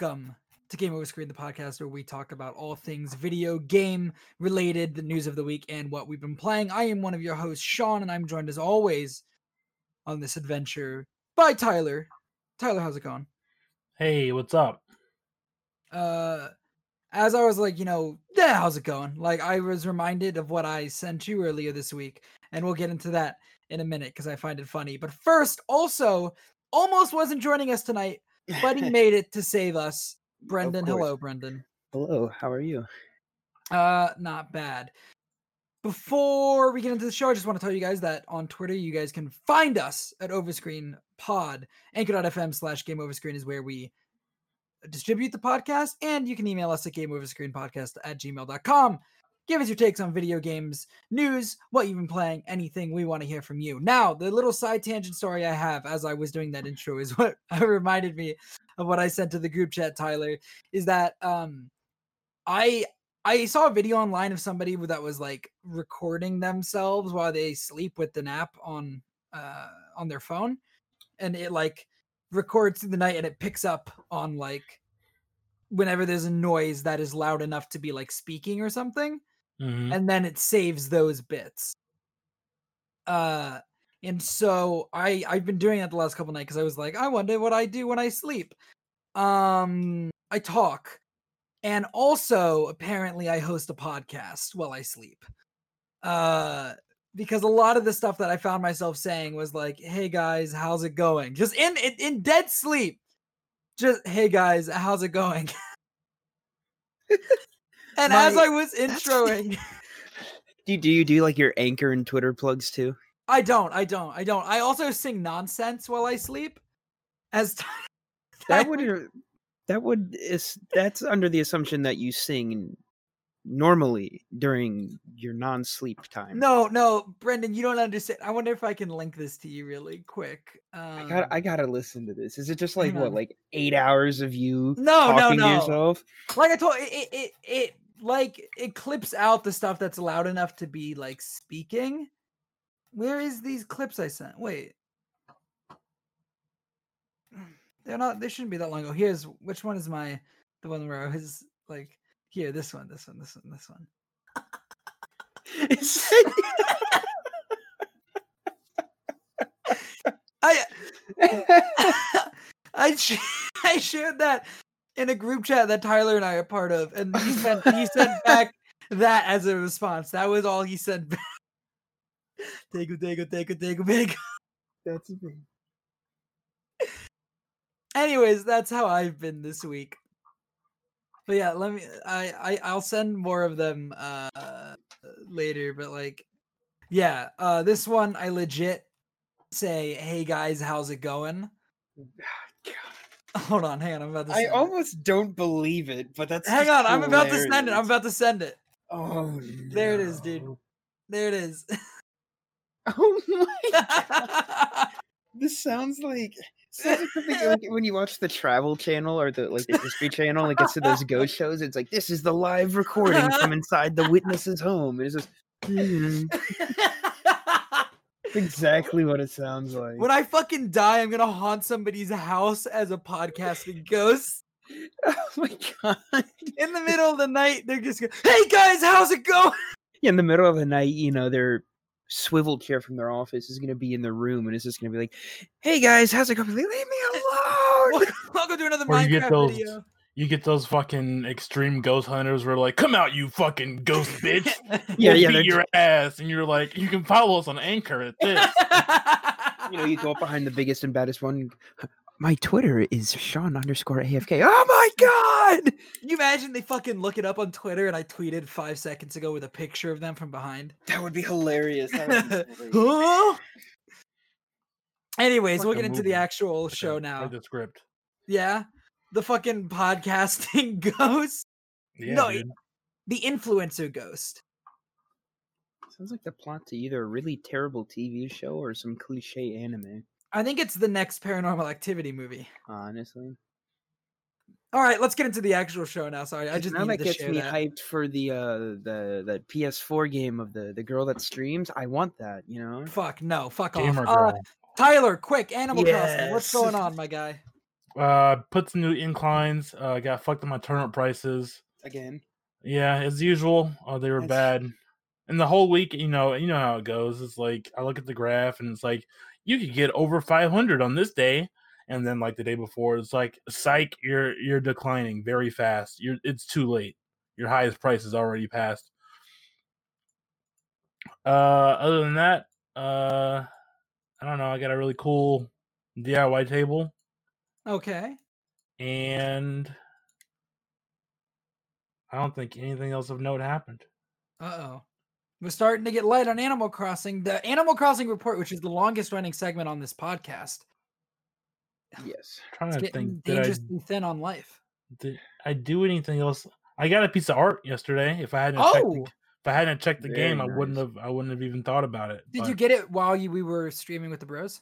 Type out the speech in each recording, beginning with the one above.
Welcome to Game Over Screen, the podcast where we talk about all things video game related, the news of the week, and what we've been playing. I am one of your hosts, Sean, and I'm joined as always on this adventure by Tyler. Tyler, how's it going? Hey, what's up? Uh, as I was like, you know, yeah, how's it going? Like, I was reminded of what I sent you earlier this week, and we'll get into that in a minute because I find it funny. But first, also, almost wasn't joining us tonight, but he made it to save us. Brendan, hello, Brendan. Hello, how are you? Uh, not bad. Before we get into the show, I just want to tell you guys that on Twitter, you guys can find us at Overscreen Pod. Anchor.fm slash Game Overscreen is where we distribute the podcast, and you can email us at GameOverscreenPodcast at gmail.com. Give us your takes on video games, news, what you've been playing, anything. We want to hear from you. Now, the little side tangent story I have as I was doing that intro is what reminded me of what I sent to the group chat, Tyler, is that um I I saw a video online of somebody that was like recording themselves while they sleep with an app on uh on their phone and it like records through the night and it picks up on like whenever there's a noise that is loud enough to be like speaking or something Mhm. and then it saves those bits. Uh and so I I've been doing that the last couple nights because I was like, I wonder what I do when I sleep. Um I talk. And also apparently I host a podcast while I sleep. Uh because a lot of the stuff that I found myself saying was like, "Hey guys, how's it going?" Just in in, in dead sleep. Just, "Hey guys, how's it going?" and as I was introing, Do you do you do like your anchor and Twitter plugs too? I don't. I don't. I don't. I also sing nonsense while I sleep. As t- That would that would is that's under the assumption that you sing normally during your non-sleep time. no, no, Brendan, you don't understand. I wonder if I can link this to you really quick. Um, I got I gotta listen to this. Is it just like what, like eight hours of you No, no, talking no. to yourself? like I told it, it, it like it clips out the stuff that's loud enough to be like speaking. Where is these clips I sent? Wait. They're not they shouldn't be that long ago. Here's which one is my the one where I was like here, this one, this one, this one, this one. I I I shared that in a group chat that Tyler and I are part of, and he sent he sent back that as a response. That was all he sent back. Take a take a take a take a big. That's me. Anyways, that's how I've been this week. But yeah, let me. I I I'll send more of them uh later. But like, yeah, uh this one I legit say, "Hey guys, how's it going?" Hold on, hang on. I'm about to. I it. almost don't believe it, but that's Hang on, I'm about to send it. I'm about to send it. Oh, There it is, dude. There it is. Oh my god! This sounds like sounds like something like when you watch the Travel Channel or the like the History Channel. It gets to those ghost shows. It's like this is the live recording from inside the witness's home. And it's just "Hmm." That's exactly what it sounds like. when I fucking die, I'm gonna haunt somebody's house as a podcasting ghost. oh my god! In the middle of the night, they're just going, "Hey guys, how's it going?" In the middle of the night, you know, their swivel chair from their office is gonna be in the room, and it's just gonna be like, "Hey guys, how's it going?" Like, Leave me alone! Welcome welcome to another Or you get Minecraft those- video. You get those fucking extreme ghost hunters where like, come out, you fucking ghost bitch. Yeah, We'll yeah, beat they're your ass, and you're like, you can follow us on Anchor at this. you know, you go up behind the biggest and baddest one. My Twitter is Sean underscore AFK. Oh my god! Can you imagine they fucking look it up on Twitter and I tweeted five seconds ago with a picture of them from behind? That would be hilarious. That would be great. Huh? Anyways, we'll get into the actual Like show like now. The script. Yeah. The fucking podcasting ghost. Yeah, No, dude. The influencer ghost. Sounds like the plot to either a really terrible TV show or some cliche anime. I think it's the next paranormal activity movie. Honestly, All right, let's get into the actual show now. Sorry, I just now that needed to gets me that. hyped for the uh the that PS4 game of the the girl that streams. I want that. You know. Fuck no, fuck Gamer off. Uh. Tyler, quick, Animal Crossing. What's going on, my guy? Uh, put some new inclines. Uh, got fucked on my turnip prices. Again. Yeah, as usual, uh, they were That's- bad. And the whole week, you know, you know how it goes. It's like I look at the graph, and it's like you could get over 500 on this day, and then like the day before, it's like psych, you're you're declining very fast. You're it's too late. Your highest price is already passed. Uh, other than that, uh, I don't know. I got a really cool DIY table, Okay. and I don't think anything else of note happened. Uh oh. We're starting to get light on Animal Crossing. The Animal Crossing report, which is the longest running segment on this podcast, Yes. trying is to getting think. Did I, thin on life. did I do anything else? I got a piece of art yesterday. If I hadn't checked the, Oh! if I hadn't checked the game, I wouldn't have I wouldn't have even thought about it. Did you get it while you, we were streaming with the bros?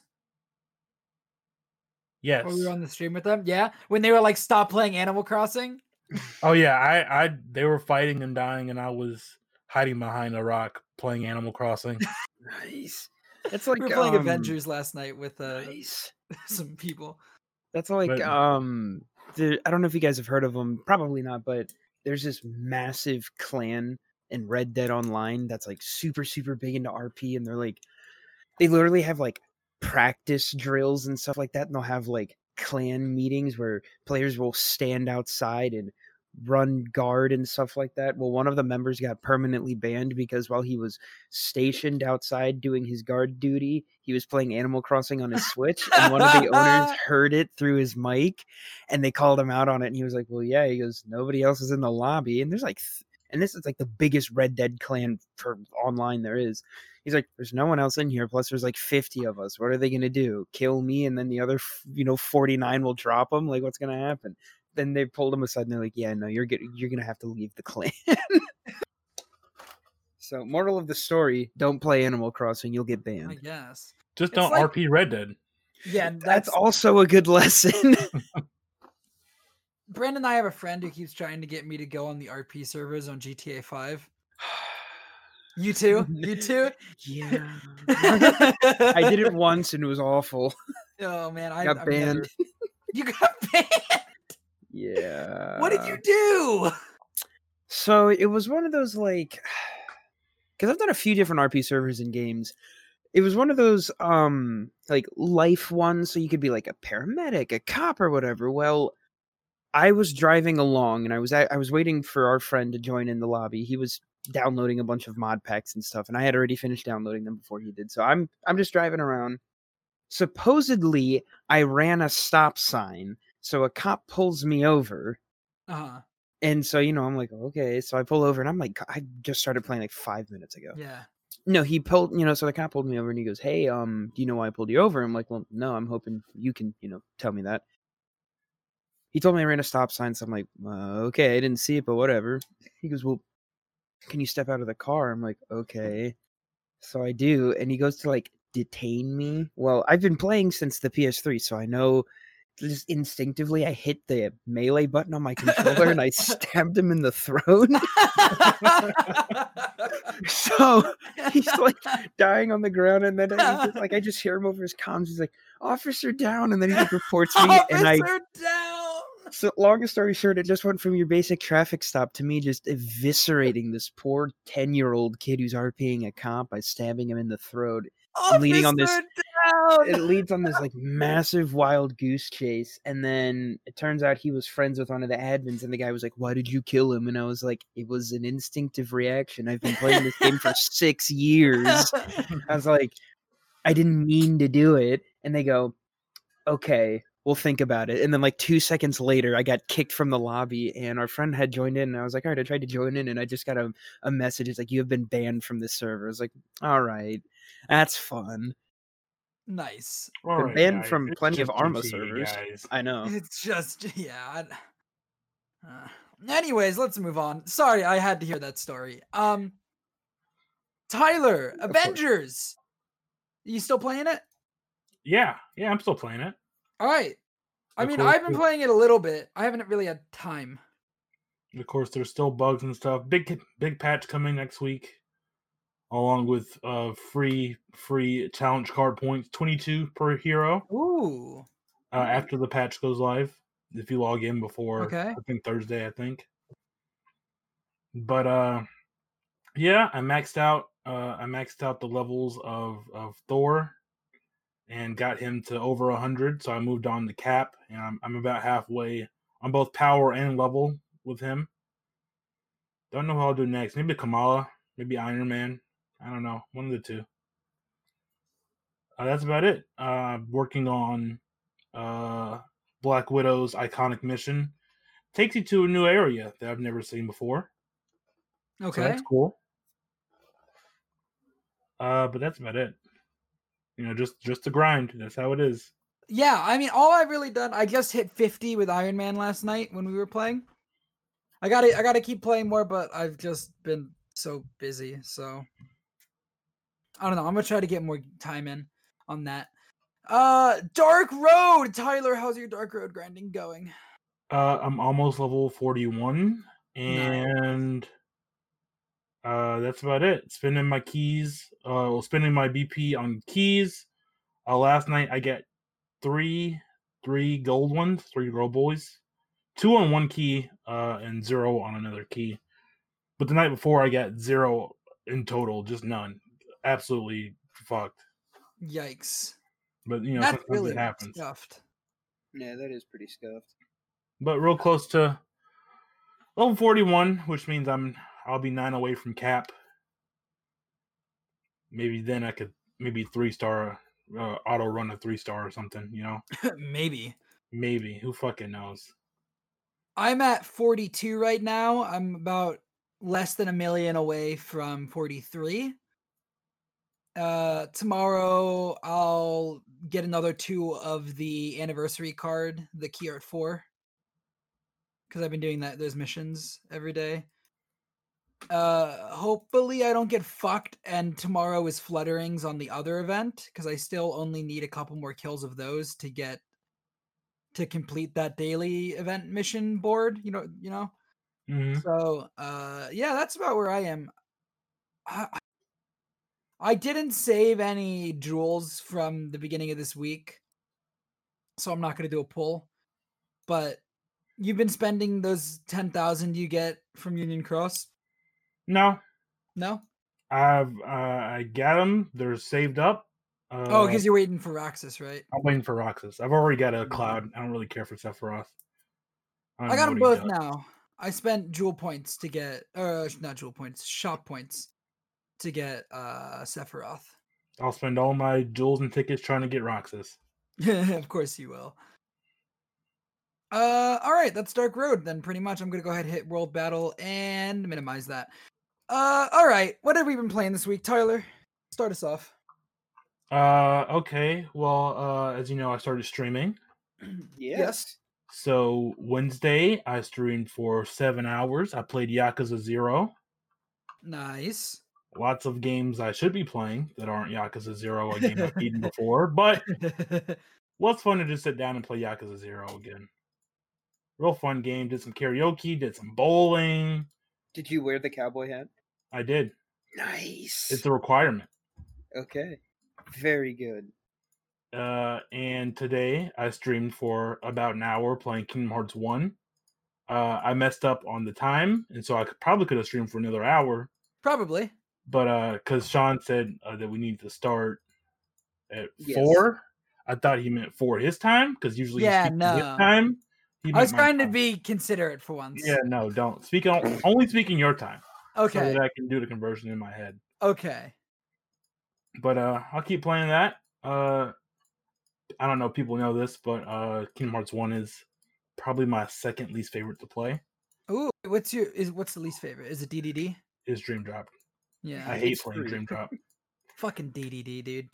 Yes. While we were on the stream with them? Yeah. When they were like, stop playing Animal Crossing? Oh yeah, I I they were fighting and dying, and I was hiding behind a rock playing Animal Crossing. Nice. It's like we were playing um, Avengers last night with uh, Nice. some people. That's like But- um the, I don't know if you guys have heard of them, probably not, but there's this massive clan in Red Dead Online that's like super super big into RP and they're like they literally have like practice drills and stuff like that and they'll have like clan meetings where players will stand outside and run guard and stuff like that. Well, one of the members got permanently banned because while he was stationed outside doing his guard duty, he was playing Animal Crossing on his Switch, and one of the owners heard it through his mic, and they called him out on it. And he was like, "Well, yeah." He goes, "Nobody else is in the lobby," and there's like, th- and this is like the biggest Red Dead clan for online there is. He's like, "There's no one else in here. Plus, there's like 50 of us. What are they gonna do? Kill me, and then the other, you know, 49 will drop them? Like, what's gonna happen?" Then they pulled him aside and they're like, "Yeah, no, you're getting, you're gonna have to leave the clan." so, moral of the story: Don't play Animal Crossing. You'll get banned. I guess. Just It's don't like- RP Red Dead. Yeah, That's that's, also a good lesson. Brandon and I have a friend who keeps trying to get me to go on the RP servers on GTA 5. You too? You too? yeah, I did it once and it was awful. Oh man, I Got I've banned. never- You got banned. Yeah. what did you do? So it was one of those like, because I've done a few different RP servers and games. It was one of those um like life ones, so you could be like a paramedic, a cop, or whatever. Well, I was driving along and I was at, I was waiting for our friend to join in the lobby. He was downloading a bunch of mod packs and stuff, and I had already finished downloading them before he did. So I'm I'm just driving around. Supposedly, I ran a stop sign, so a cop pulls me over. Uh-huh. And so, you know, I'm like, okay. So I pull over and I'm like, I just started playing like five minutes ago. Yeah. No, he pulled, you know, so the cop pulled me over and he goes, Hey, um, do you know why I pulled you over? I'm like, Well, no, I'm hoping you can, you know, tell me that. He told me I ran a stop sign. So I'm like, uh, okay, I didn't see it, but whatever. He goes, Well, can you step out of the car? I'm like, mm-hmm. okay. So I do. And he goes to like detain me. Well, I've been playing since the PS3, so I know just instinctively I hit the melee button on my controller and I stabbed him in the throat. so he's like dying on the ground, and then just, like I just hear him over his comms. He's like, "Officer down," and then he like, reports me, and I. Officer down. So, long story short, it just went from your basic traffic stop to me just eviscerating this poor ten-year-old kid who's RPing a cop by stabbing him in the throat. I'm leading on this- down. It leads on this like massive wild goose chase, and then it turns out he was friends with one of the admins, and the guy was like, "Why did you kill him?" And I was like, "It was an instinctive reaction. I've been playing this game for six years." I was like, I didn't mean to do it. And they go, okay, we'll think about it. And then, like, two seconds later, I got kicked from the lobby, and our friend had joined in. And I was like, all right, I tried to join in, and I just got a, a message. It's like, you have been banned from this server. I was like, all right, that's fun. nice. All Been right, banned guys, from it's plenty of Arma GTA, servers. guys. I know. It's just yeah. Uh, anyways, let's move on. Sorry, I had to hear that story. Um, Tyler, course. Avengers. You still playing it? Yeah, yeah, I'm still playing it. All right. I Of mean, I've been playing it a little bit. I haven't really had time. Of course, there's still bugs and stuff. Big big patch coming next week, along with uh free free challenge card points, 22 per hero. Ooh. uh, after the patch goes live. If you log in before, Okay. I think Thursday, I think. But uh, yeah, I maxed out. Uh, I maxed out the levels of of Thor, and got him to over hundred. So I moved on to Cap, and I'm I'm about halfway on both power and level with him. Don't know what I'll do next. Maybe Kamala, maybe Iron Man. I don't know. One of the two. Uh, that's about it. Uh, working on uh, Black Widow's iconic mission. Takes you to a new area that I've never seen before. So Okay. that's cool. Uh, but that's about it. You know, just just the grind. That's how it is. Yeah, I mean, all I've really done, I just hit 50 with Iron Man last night when we were playing. I gotta, I gotta keep playing more, but I've just been so busy. So I don't know. I'm gonna try to get more time in on that. Uh, Dark Road, Tyler. How's your Dark Road grinding going? Uh, I'm almost level 41, and uh, that's about it. Spending my keys, uh, well, spending my BP on keys. Uh, last night I get three, three gold ones, three gold boys, two on one key, uh, and zero on another key. But the night before I got zero in total, just none. Absolutely fucked. Yikes! But you know, That's really it happens. stuffed. Yeah, that is pretty scuffed. but real close to level 41 which means i'm i'll be nine away from cap maybe then i could maybe three star uh, auto run a three star or something you know Maybe. maybe who fucking knows I'm at 42 right now. I'm about less than a million away from 43. Uh tomorrow I'll get another two of the anniversary card, the key art 4. Cuz I've been doing that those missions every day. Uh hopefully I don't get fucked and tomorrow is flutterings on the other event cuz I still only need a couple more kills of those to get to complete that daily event mission board, you know, you know. hmm So, uh yeah, that's about where I am. I, I- I didn't save any jewels from the beginning of this week. So I'm not going to do a pull. But you've been spending those 10,000 you get from Union Cross? No No? i've uh, i got them they're saved up uh, oh, because you're waiting for Roxas, right? i'm waiting for roxas i've already got a Mhm. cloud i don't really care for sephiroth don't I got them both now. I spent jewel points to get, or not jewel points, shop points to get uh Sephiroth. i'll spend all my jewels and tickets trying to get roxas Yeah, of course you will. Uh, all right, that's Dark Road. Then pretty much, I'm gonna go ahead and hit World Battle and minimize that. Uh, all right, what have we been playing this week, Tyler? Start us off. uh okay well uh as you know i started streaming Yes. So Wednesday, I streamed for seven hours. I played Yakuza Zero. Nice. Lots of games I should be playing that aren't Yakuza Zero, a game I've beaten before. But what's fun to just sit down and play Yakuza Zero again. Real fun game. Did some karaoke. Did some bowling. Did you wear the cowboy hat? I did. Nice. It's a requirement. okay. Very good. Uh, and today I streamed for about an hour playing Kingdom Hearts One. Uh, I messed up on the time, and so I could, probably could have streamed for another hour. Probably. but uh because sean said uh, that we need to start at Yes. four i thought he meant for his time because usually Yeah, you speak his no. time he I was meant my trying to be considerate for once. yeah no don't speak on only speaking your time so Okay. that i can do the conversion in my head Okay. but uh i'll keep playing that uh i don't know if people know this but uh kingdom hearts 1 is probably my second least favorite to play Ooh, what's your is what's the least favorite? Is it DDD? is dream drop Yeah. i hate playing free. dream drop Fucking DDD, dude.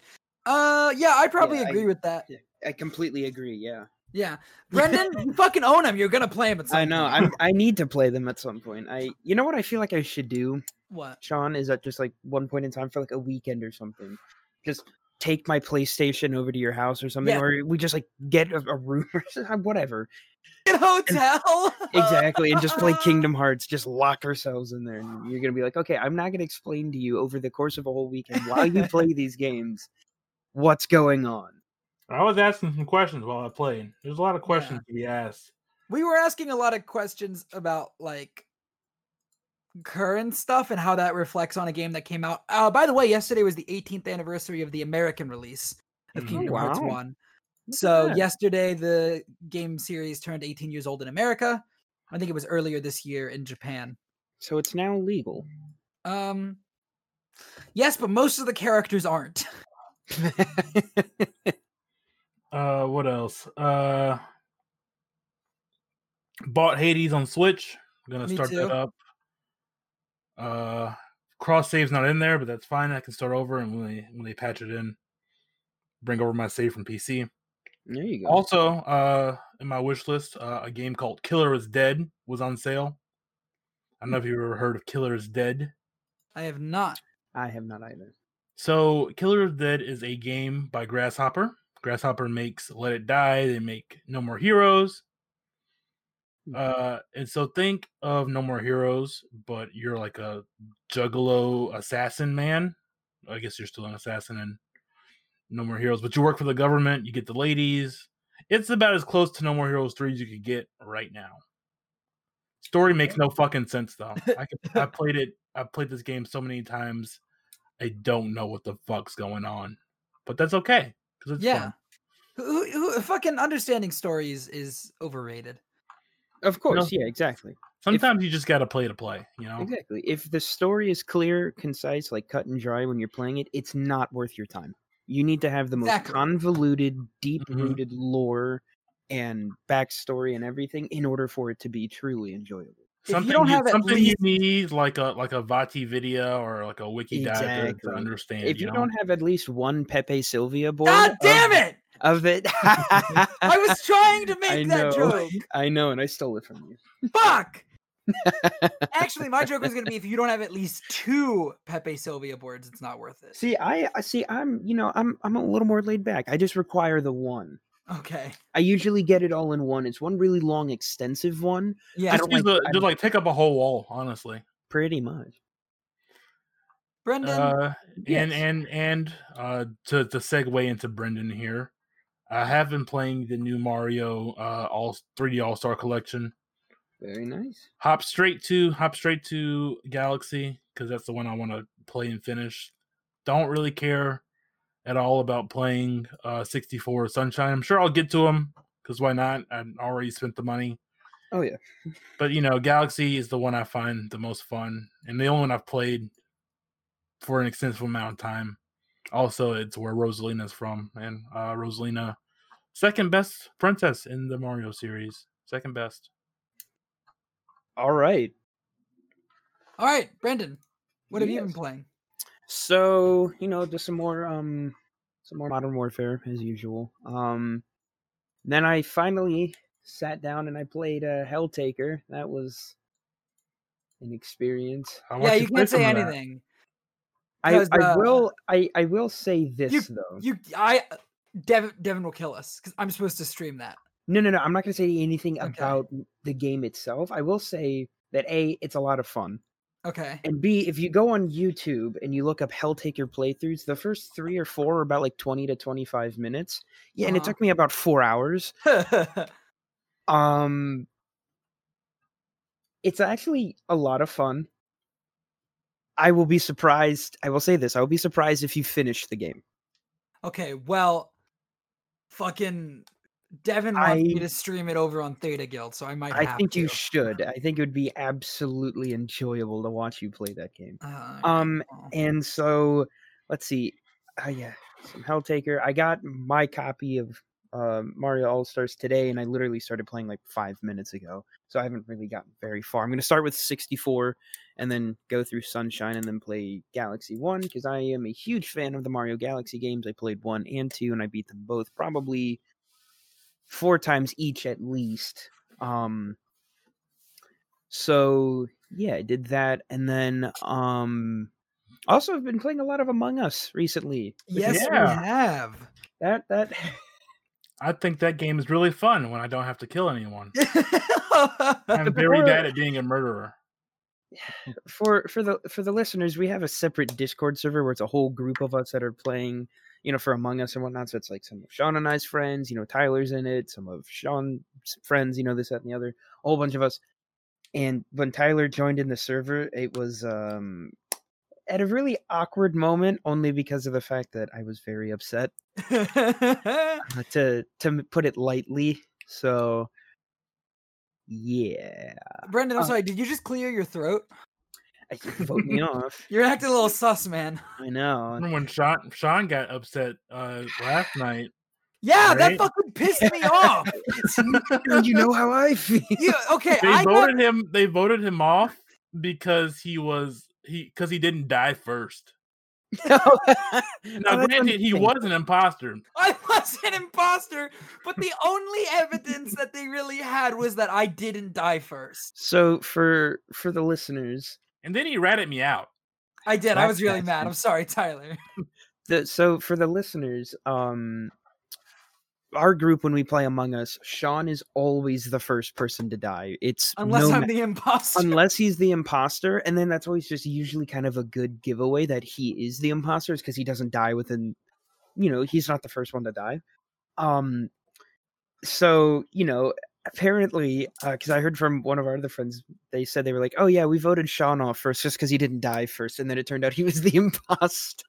Uh, yeah, I probably I- agree with that. I completely agree. Yeah. Yeah, Brendan, you fucking own him. You're gonna play him at some I know. I'm. I need to play them at some point. I. You know what I feel like I should do, What? Sean, is at just like one point in time for like a weekend or something. Just take my PlayStation over to your house or something, Yeah. or we just like get a, a room or something, uh, whatever. In hotel. Exactly, and just play Kingdom Hearts. Just lock ourselves in there, and you're gonna be like, okay, I'm not gonna explain to you over the course of a whole weekend while you play these games what's going on. I was asking some questions while I played. There's a lot of questions to be asked. We were asking a lot of questions about like current stuff and how that reflects on a game that came out. Uh, by the way, yesterday was the 18th anniversary of the American release of Mm. Kingdom Oh, Hearts wow. 1. So that. yesterday the game series turned 18 years old in America. I think it was earlier this year in Japan. So it's now legal. Um Yes, but most of the characters aren't. Uh, what else? Uh, bought Hades on Switch. I'm gonna Me start too. that up. Uh, cross save's not in there, but that's fine. I can start over, and when they when they patch it in, bring over my save from PC. there you go. Also, uh, in my wish list, uh, a game called Killer is Dead was on sale. I don't know if you've ever heard of Killer is Dead. I have not. I have not either. So, Killer is Dead is a game by Grasshopper. Grasshopper makes Let It Die. They make No More Heroes. Hmm. Uh, and so think of No More Heroes, but you're like a juggalo assassin man. I guess you're still an assassin in No More Heroes, but you work for the government. You get the ladies. It's about as close to No More Heroes three as you could get right now. Story makes no fucking sense though. I could, I played it. I played this game so many times. I don't know what the fuck's going on, but that's okay because it's yeah. fun. Who, who, who- fucking understanding stories is overrated. Of course, yeah, exactly. Sometimes you just got to play to play. You know. Exactly. If the story is clear, concise, like cut and dry when you're playing it, it's not worth your time. You need to have the most Exactly. convoluted, mm-hmm. deep rooted lore and backstory and everything in order for it to be truly enjoyable. You Something, don't you, have at something least- you need like a like a VaatiVidya or like a wiki dive to- to, understand. If you, know? don't have at least one Pepe Sylvia board, God damn of, it! Of it, I was trying to make I that know. joke. I know, and I stole it from you. Fuck. Actually, my joke was gonna be if you don't have at least two Pepe Sylvia boards, it's not worth it. See, I, I see. I'm, you know, I'm, I'm a little more laid back. I just require the one. Okay. I usually get it all in one. It's one really long, extensive one. Yeah. I just don't like- the- I just don't- like take up a whole wall, honestly. Pretty much. Brendan. Uh, and Yes. and and uh, to to segue into Brendan here, I have been playing the new Mario uh all 3D All Star Collection. Very nice. Hop straight to hop straight to Galaxy because that's the one I want to play and finish. Don't really care at all about playing uh 64 Sunshine. I'm sure I'll get to them because why not? I've already spent the money. Oh yeah. But you know, Galaxy is the one I find the most fun, and the only one I've played for an extensive amount of time. Also, it's where Rosalina's from, and uh, Rosalina, second best princess in the Mario series, second best. All right. All right, Brendan. What have you been playing? So you know, just some more, um, some more Modern Warfare as usual. Um, then I finally sat down and I played uh, Helltaker. That was an experience. Yeah, you can't say some of that. anything. I, I uh, will I, I will say this though. You, I, Devin, Devin will kill us because I'm supposed to stream that. No, no, no. I'm not going to say anything Okay. about the game itself. I will say that A, it's a lot of fun. Okay. And B, if you go on YouTube and you look up Helltaker playthroughs, the first three or four are about like 20 to 25 minutes. Yeah, and it Uh-huh. took me about four hours. Um, it's actually a lot of fun. I will be surprised. I will say this: I will be surprised if you finish the game. okay. Well, fucking Devin wants me to stream it over on Theta Guild, so I might. I think to. you should. I think it would be absolutely enjoyable to watch you play that game. Uh, Um, And so, let's see. Uh, yeah, some Helltaker. I got my copy of um, Mario All Stars today, and I literally started playing like five minutes ago. So I haven't really gotten very far. I'm going to start with 64, and then go through Sunshine, and then play Galaxy One because I am a huge fan of the Mario Galaxy games. I played one and two, and I beat them both probably four times each at least. Um, so yeah, I did that, and then um, also I've been playing a lot of Among Us recently. which is- yes, we have. that that I think that game is really fun when I don't have to kill anyone. I'm very bad at being a murderer. for for the for the listeners, we have a separate Discord server where it's a whole group of us that are playing, you know, for Among Us and whatnot. So it's like some of Sean and I's friends, you know, Tyler's in it, some of Sean's friends, you know, this, that, and the other, a whole bunch of us. And when Tyler joined in the server, it was um at a really awkward moment, only because of the fact that I was very upset, uh, to to put it lightly. So yeah, Brendan, I'm Uh, sorry. Did you just clear your throat? Vote me off. You're acting a little sus, man. I know. Remember when Sean Sean got upset uh last night? Yeah, that fucking pissed me off. you know how I feel. You, okay, They I got, voted him. They voted him off because he was he because he didn't die first. now, Now, granted, he was an imposter. I was an imposter, but the only evidence that they really had was that I didn't die first. So for for the listeners, And then he ratted me out. I did. I was really mad. I'm sorry, Tyler. the so for the listeners, um, our group when we play Among Us, Sean is always the first person to die. It's Unless no I'm ma- the imposter. unless he's the imposter, and then that's always just usually kind of a good giveaway that he is the imposter, is because he doesn't die within, you know, he's not the first one to die. Um, so you know, apparently, because I heard from one of our other friends, they said they were like, "Oh yeah, we voted Sean off first just because he didn't die first, and then it turned out he was the imposter."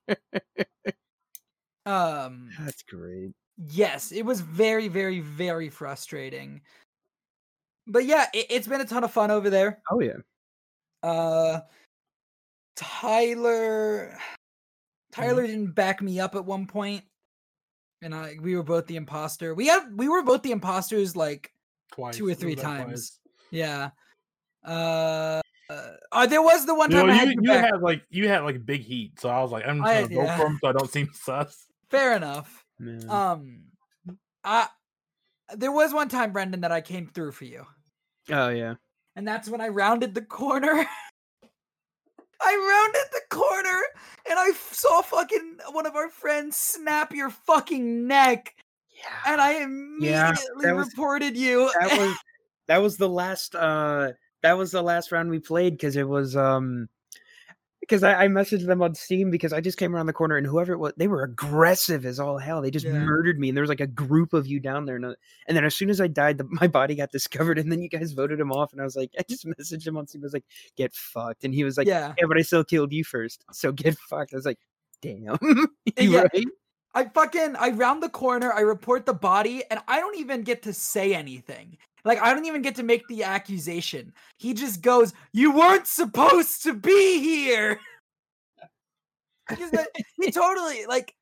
um, That's great. Yes, it was very, very, very frustrating. But yeah, it, it's been a ton of fun over there. Oh yeah. Uh, Tyler, Tyler didn't back me up at one point, and I we were both the imposter. We had we were both the imposters like Twice. two or three that twice. times. Yeah. Uh, uh, uh, there was the one You, time know, I had you, your you had like you had like big heat, so I was like, I'm just I- gonna go yeah. for him so I don't seem sus. Fair enough. Man. Um, I there was one time, Brendan, that I came through for you, oh yeah. and that's when I rounded the corner. I rounded the corner and I saw fucking one of our friends snap your fucking neck, Yeah. and I Yeah, immediately that was- reported you. that was that was the last uh that was the last round we played because it was um because I, I messaged them on Steam because I just came around the corner and whoever it was they were aggressive as all hell. They just Yeah. murdered me and there was like a group of you down there and, uh, and then as soon as I died, the, my body got discovered and then you guys voted him off and I was like I just messaged him on Steam. I was like get fucked and he was like yeah, yeah, but I still killed you first, so get fucked. I was like damn, you Yeah. right? I fucking I round the corner, I report the body, and I don't even get to say anything. Like I don't even get to make the accusation. He just goes, "You weren't supposed to be here." He totally like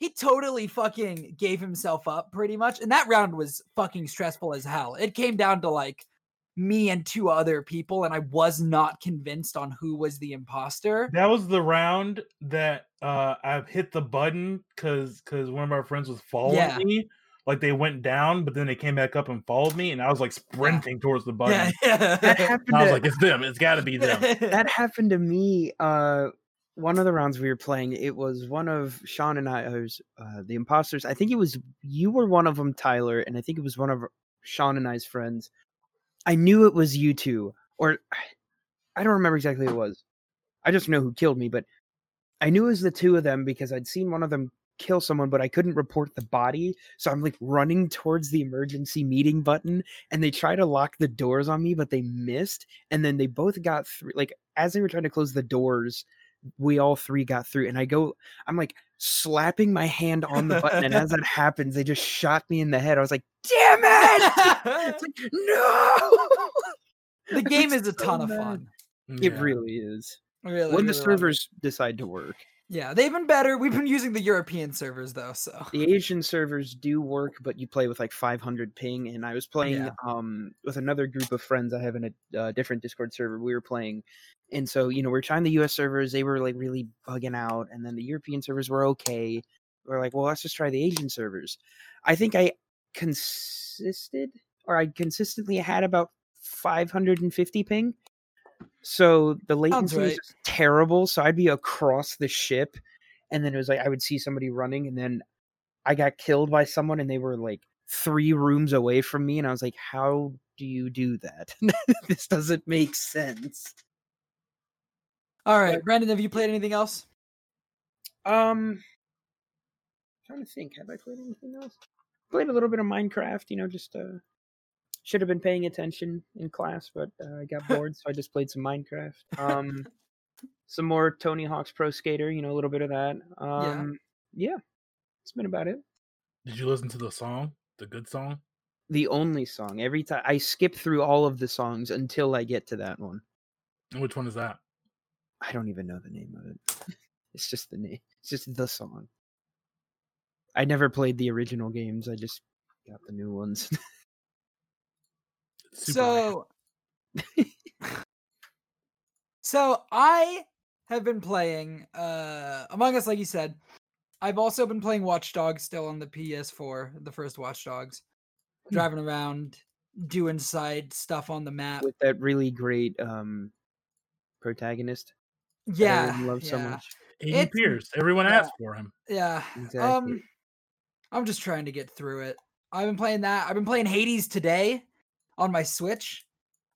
he totally fucking gave himself up pretty much. And that round was fucking stressful as hell. It came down to like me and two other people and I was not convinced on who was the imposter. That was the round that uh I hit the button because because one of our friends was following Yeah. me. Like they went down, but then they came back up and followed me, and I was like sprinting towards the button. Yeah, yeah. That happened. I was to- like, it's them. It's got to be them. that happened to me uh one of the rounds we were playing it was one of sean and i was uh the imposters i think it was you were one of them tyler and i think it was one of sean and i's friends i knew it was you two or i don't remember exactly who it was i just know who killed me but i knew it was the two of them because i'd seen one of them kill someone but i couldn't report the body so i'm like running towards the emergency meeting button and they try to lock the doors on me but they missed and then they both got through like as they were trying to close the doors we all three got through and i go i'm like slapping my hand on the button and as that happens they just shot me in the head. I was like damn it! It's like no! The game is a so ton of fun. it Yeah. really is. Really, when really the servers decide to work Yeah, they've been better. We've been using the European servers though, so. The asian servers do work but you play with like 500 ping and i was playing Yeah. um with another group of friends i have in a uh, different discord server we were playing. And so you know we're trying the us servers. They were like really bugging out and then the european servers were okay. We're like well let's just try the asian servers. I think i consisted or i consistently had about 550 ping so the latency was right. just terrible so i'd be across the ship and then it was like i would see somebody running and then i got killed by someone and they were like three rooms away from me and i was like how do you do that this doesn't make sense All right, But- Brendan, have you played anything else? Um, trying to think. Have I played anything else? Played a little bit of Minecraft. You know, just uh, should have been paying attention in class, but uh, I got bored, so I just played some Minecraft. Um, some more Tony Hawk's Pro Skater. You know, a little bit of that. Um, yeah, it's been about it. Did you listen to the song, the good song? The only song. Every time I skip through all of the songs until I get to that one. Which one is that? I don't even know the name of it. It's just the name. It's just the song. I never played the original games. I just got the new ones. It's super so, so I have been playing uh Among Us, like you said. I've also been playing Watch Dogs still on the PS4, the first Watch Dogs, Hmm. driving around, doing side stuff on the map. with that really great um protagonist. that yeah, everyone loves so much. Aiden it's- Pearce. Everyone yeah. asked for him. yeah. Exactly. Um, I'm just trying to get through it. I've been playing that. I've been playing Hades today on my Switch.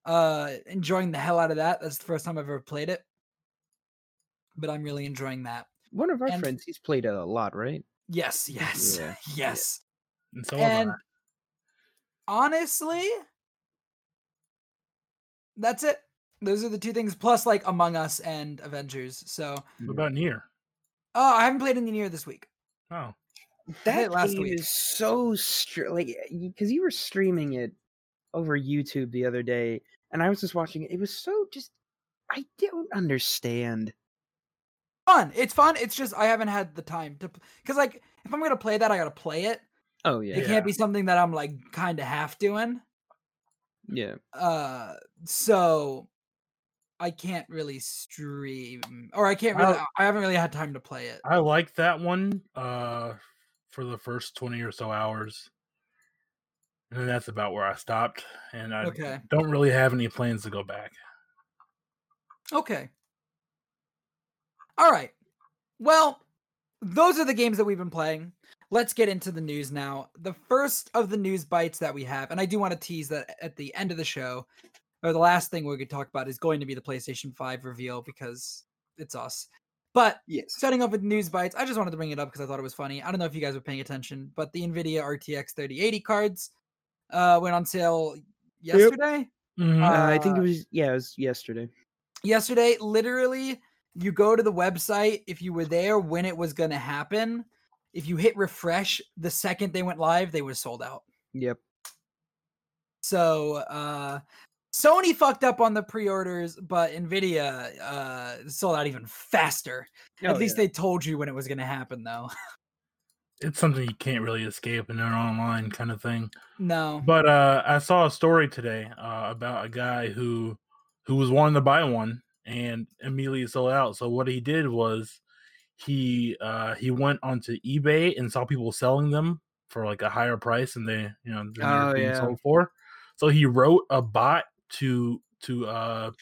Uh, enjoying the hell out of that. That's the first time I've ever played it, but I'm really enjoying that. One of our and- friends, he's played it a lot, right? Yes, yes, Yeah, yes. And so And honestly, that's it. Those are the two things. Plus, like Among Us and Avengers. So, What about Nier? oh, I haven't played any Nier this week. Oh, That last game week. is so str- like because you were streaming it over YouTube the other day, and I was just watching it. It was so just I don't understand. Fun. It's fun. It's just I haven't had the time to because like if I'm gonna play that, I gotta play it. Oh yeah, It Yeah. can't be something that I'm like kind of half doing. yeah. Uh, so I can't really stream, or I can't really. I'll- I haven't really had time to play it. I like that one uh, for the first 20 or so hours. And that's about where I stopped. And I Okay. don't really have any plans to go back. Okay. All right. Well, those are the games that we've been playing. Let's get into the news now. The first of the news bites that we have, and I do want to tease that at the end of the show, or the last thing we're going to talk about is going to be the PlayStation 5 reveal because it's us. But Yes. starting off with news bites, I just wanted to bring it up because I thought it was funny. I don't know if you guys were paying attention, but the NVIDIA RTX 3080 cards uh, went on sale yesterday. Mhm. Uh, I think Uh, it was yeah, it was yesterday. yesterday literally you go to the website if you were there when it was going to happen if you hit refresh the second they went live they were sold out Yep. so uh sony fucked up on the pre-orders but nvidia uh sold out even faster at Oh, least yeah. they told you when it was going to happen though it's something you can't really escape in an online kind of thing. no But uh, I saw a story today uh, about a guy who who was wanting to buy one and immediately sold out. So what he did was he uh, he went onto eBay and saw people selling them for like a higher price than they you know they Oh, being yeah. sold for. So he wrote a bot to to uh,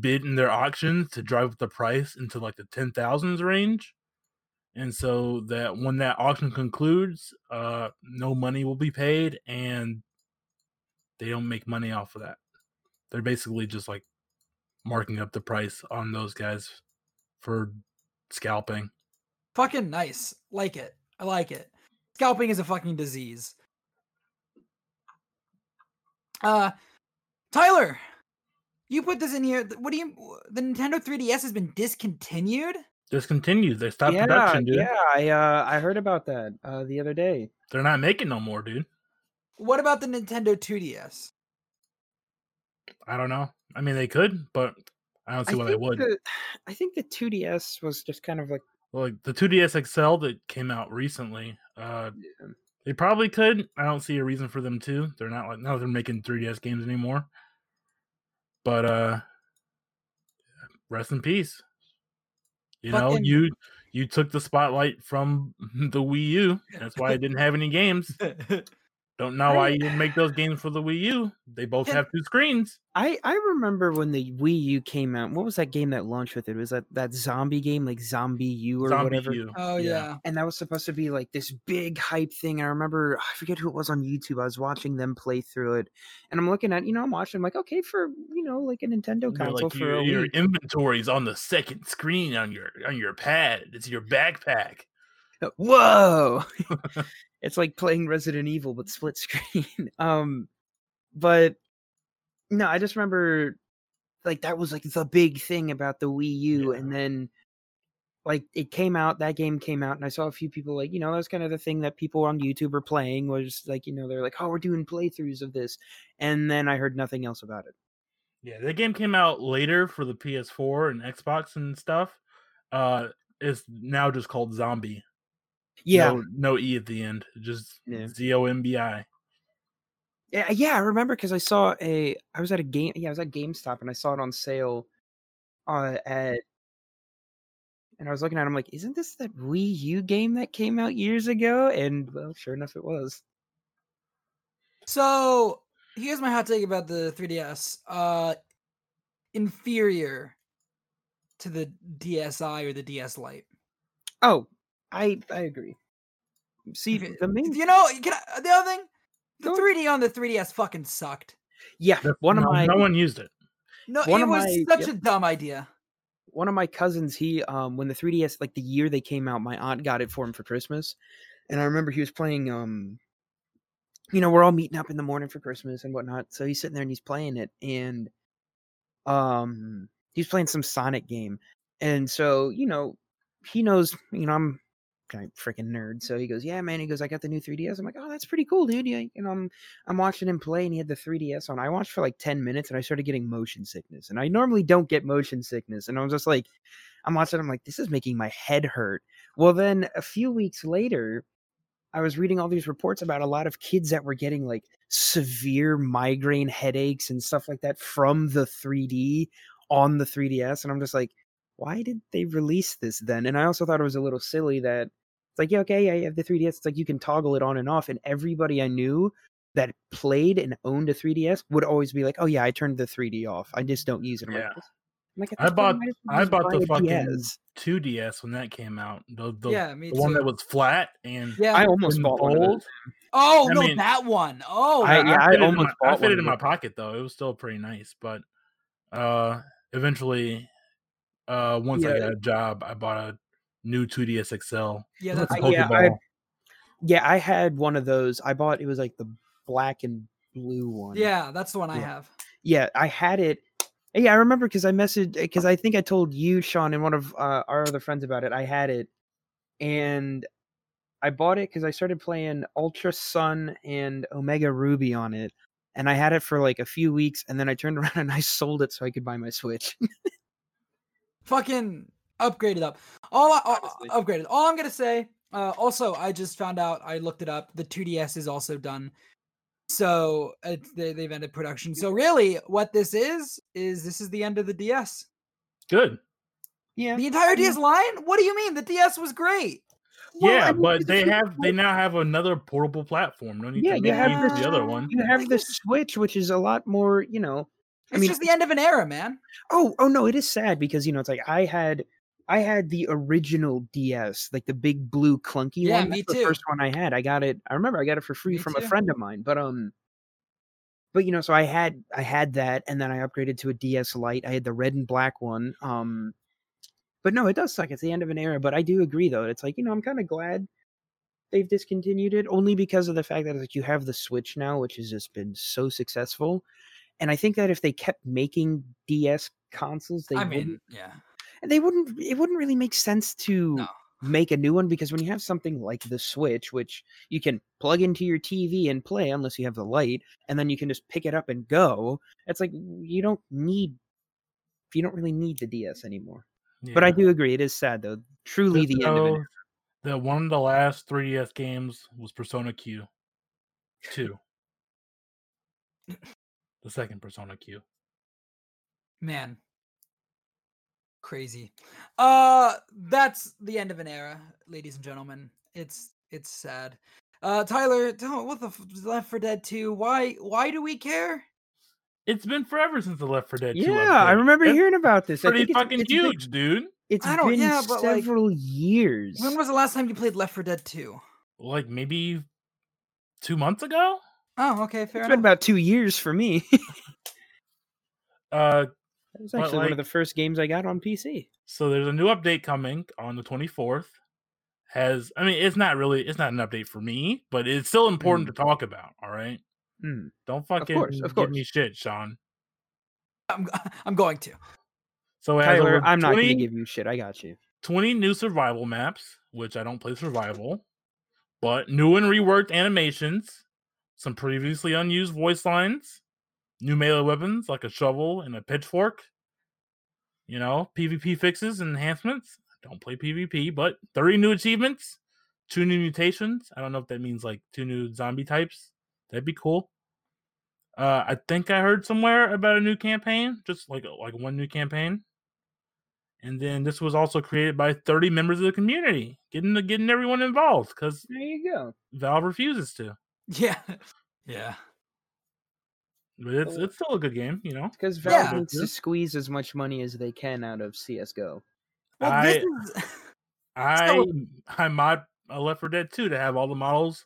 bid in their auctions to drive up the price into like the ten thousands range. And so that when that auction concludes, uh, no money will be paid, and they don't make money off of that. They're basically just like marking up the price on those guys for scalping. fucking nice. Like it. I like it. Scalping is a fucking disease. Uh tyler you put this in here. What do you the nintendo 3ds has been discontinued Discontinued. They stopped yeah, production, dude. yeah. I uh I heard about that uh the other day. They're not making no more, dude. what about the nintendo 2ds I don't know. I mean, they could, but I don't see why they would. The, I think the 2DS was just kind of like Well, like the 2DS XL that came out recently, uh, they probably could. I don't see a reason for them to. They're not like now they're making 3DS games anymore. But uh, rest in peace. You know, Fucking- you you took the spotlight from the Wii U. That's why I didn't have any games. Don't Don't know why I- you didn't make those games for the Wii U. They both And- have two screens. I I remember when the Wii U came out. What was that game that launched with it? Was that that zombie game like ZombiU or Zombie whatever? U. Oh yeah. And that was supposed to be like this big hype thing. I remember I forget who it was on YouTube. I was watching them play through it, and I'm looking at you know I'm watching. I'm like, okay, for you know like a Nintendo They're console like for your, a your inventory's on the second screen on your on your pad. It's your backpack. Uh, whoa! it's like playing Resident Evil but split screen. um, but no, I just remember like that was like the big thing about the Wii U, Yeah. and then like it came out, that game came out, and I saw a few people like you know that's kind of the thing that people on YouTube were playing was like you know they're like oh we're doing playthroughs of this, and then I heard nothing else about it. Yeah, that game came out later for the PS4 and Xbox and stuff. Uh, it's now just called Zombi. Yeah, no, no e at the end. Just Yeah. Z O M B I. Yeah, yeah, I remember because I saw a. I was at a game. Yeah, I was at GameStop and I saw it on sale, uh, at. And I was looking at. it, I'm like, isn't this that Wii U game that came out years ago? And well, sure enough, it was. So here's my hot take about the 3DS. Uh inferior to the DSi or the DS Lite. Oh, I I agree. See, Okay, the main You know, can I, the other thing, the Go- 3D on the 3DS fucking sucked. yeah, one of my no one used it. No, One it was my- such yep. a dumb idea. one of my cousins he um when the 3ds like the year they came out my aunt got it for him for christmas and i remember he was playing um you know we're all meeting up in the morning for christmas and whatnot so he's sitting there and he's playing it and um he's playing some sonic game and so you know he knows you know i'm kind freaking nerd so he goes yeah man he goes i got the new 3ds i'm like oh that's pretty cool dude. Yeah, know i'm i'm watching him play and he had the 3ds on. I watched for like 10 minutes and i started getting motion sickness and i normally don't get motion sickness and i was just like i'm watching i'm like this is making my head hurt. Well then a few weeks later i was reading all these reports about a lot of kids that were getting like severe migraine headaches and stuff like that from the 3d on the 3ds and i'm just like why did they release this then? And i also thought it was a little silly that it's like, yeah, okay, yeah, you have the 3DS. It's like you can toggle it on and off. And everybody I knew that played and owned a 3DS would always be like, oh, yeah, I turned the 3D off. I just don't use it. I'm Yeah. like, I'm like, I bought might as well I bought the fucking DS." 2DS when that came out. The, the, yeah, me the one that was flat and yeah. I almost bought one of fold. those. oh I no, mean- that one. Oh, I- yeah, fit it in almost my, I bought fit one it in my pocket though. It was still pretty nice, but uh, eventually, uh, once I got a job, I bought a new 2DS XL. yeah, that's the I- yeah, I- Yeah, I had one of those. I bought it was like the black and blue one. yeah, that's the one I have. yeah, I had it. Yeah, I remember because I messaged because I think I told you, Sean, and one of uh, our other friends about it. I had it, and I bought it because I started playing Ultra Sun and Omega Ruby on it, and I had it for like a few weeks, and then I turned around and I sold it so I could buy my Switch. Fucking upgraded up. All I, uh, upgraded. All I'm gonna say. Uh, also, I just found out. I looked it up. The 2DS is also done. So uh, they, they've ended production. So really, what this is is this is the end of the DS. Good. yeah, The entire DS line? What do you mean? The DS was great. Well, yeah, I mean, but they just have they now have another portable platform. No need Yeah, to you have use this- the other one. you have the Switch, which is a lot more, you know. It's mean, just the end of an era, man. Oh, oh no, it is sad because you know it's like I had I had the original DS, like the big blue clunky Yeah, one. me That's too. The first one I had, I got it. I remember I got it for free Me from too. a friend of mine. But um, but you know, so I had I had that, and then I upgraded to a DS Lite. I had the red and black one. Um, but no, it does suck. It's the end of an era. But I do agree, though. It's like you know, I'm kind of glad they've discontinued it, only because of the fact that like you have the Switch now, which has just been so successful. And I think that if they kept making DS consoles, they I wouldn't yeah. And they wouldn't it wouldn't really make sense to No. make a new one because when you have something like the switch which you can plug into your tv and play unless you have the light and then you can just pick it up and go it's like you don't need you don't really need the ds anymore but i do agree it is sad though truly Just the end of it know that one of the last 3DS games was Persona Q. Two. the second Persona Q. Man. Crazy. Uh that's the end of an era, ladies and gentlemen. It's it's sad. Uh, Tyler, tell what the f- Left 4 Dead 2? Why? Why do we care? It's been forever since the Left 4 Dead 2 Yeah, I remember That's hearing about this. I Pretty think it's- fucking it's been- huge, dude. It's I don't- been yeah, but, like, several years. When was the last time you played Left 4 Dead 2? Like maybe two months ago. Oh, okay, fair It's enough. been about two years for me. Uh, That was But, actually one of the first games I got on PC. so there's a new update coming on the 24th. Has I mean, it's not really, it's not an update for me, but it's still important to talk about. All right, Hmm. don't fucking course, of give me shit, Sean. I'm, I'm going to. So Tyler, over I'm not going to give you shit. I got you. 20 new survival maps, which I don't play survival, but new and reworked animations, some previously unused voice lines, new melee weapons like a shovel and a pitchfork, you know, PvP fixes and enhancements. I don't play PvP, but 30 new achievements, two new mutations. I don't know if that means like two new zombie types. That'd be cool. Uh, I think I heard somewhere about a new campaign, just like like one new campaign. And then this was also created by 30 members of the community, getting the, getting everyone involved because There you go. Valve refuses to. Yeah. Yeah. But it's oh. it's still a good game, you know. Because Valve Yeah. needs to squeeze as much money as they can out of CS:GO. Well, this I- is. I I mod a Left 4 Dead 2 to have all the models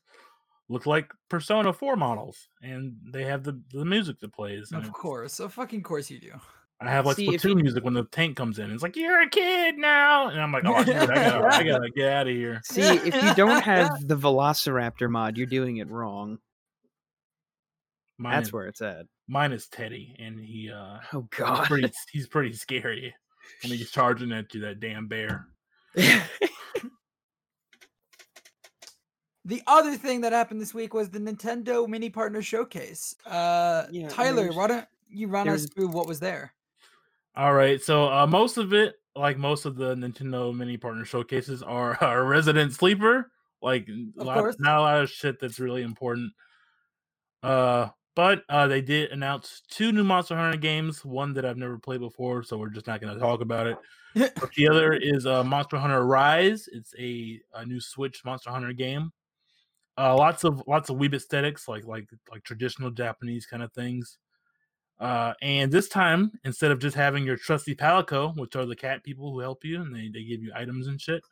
look like Persona 4 models, and they have the the music that plays. Of course. Of fucking course you do. I have like See, if Splatoon music when the tank comes in. It's like you're a kid now, and I'm like, oh, dude, I gotta, I gotta get out of here. See, if you don't have the Velociraptor mod, you're doing it wrong. Mine That's is, where it's at. mine is Teddy, and he uh Oh he's God. pretty he's pretty scary when he's charging at you, that damn bear. The other thing that happened this week was the Nintendo Mini Partner Showcase. Uh, Yeah, Tyler, why don't you run us through what was there? All right, so uh, most of it, like most of the Nintendo mini partner showcases, are a resident sleeper. Like a lot, not a lot of shit that's really important. Uh, but uh, they did announce two new Monster Hunter games. One that I've never played before, so we're just not going to talk about it. But the other is uh, Monster Hunter Rise. It's a, a new Switch Monster Hunter game. Uh, lots of lots of weeb aesthetics, like like like traditional Japanese kind of things. Uh, and this time, instead of just having your trusty palico, which are the cat people who help you and they, they give you items and shit,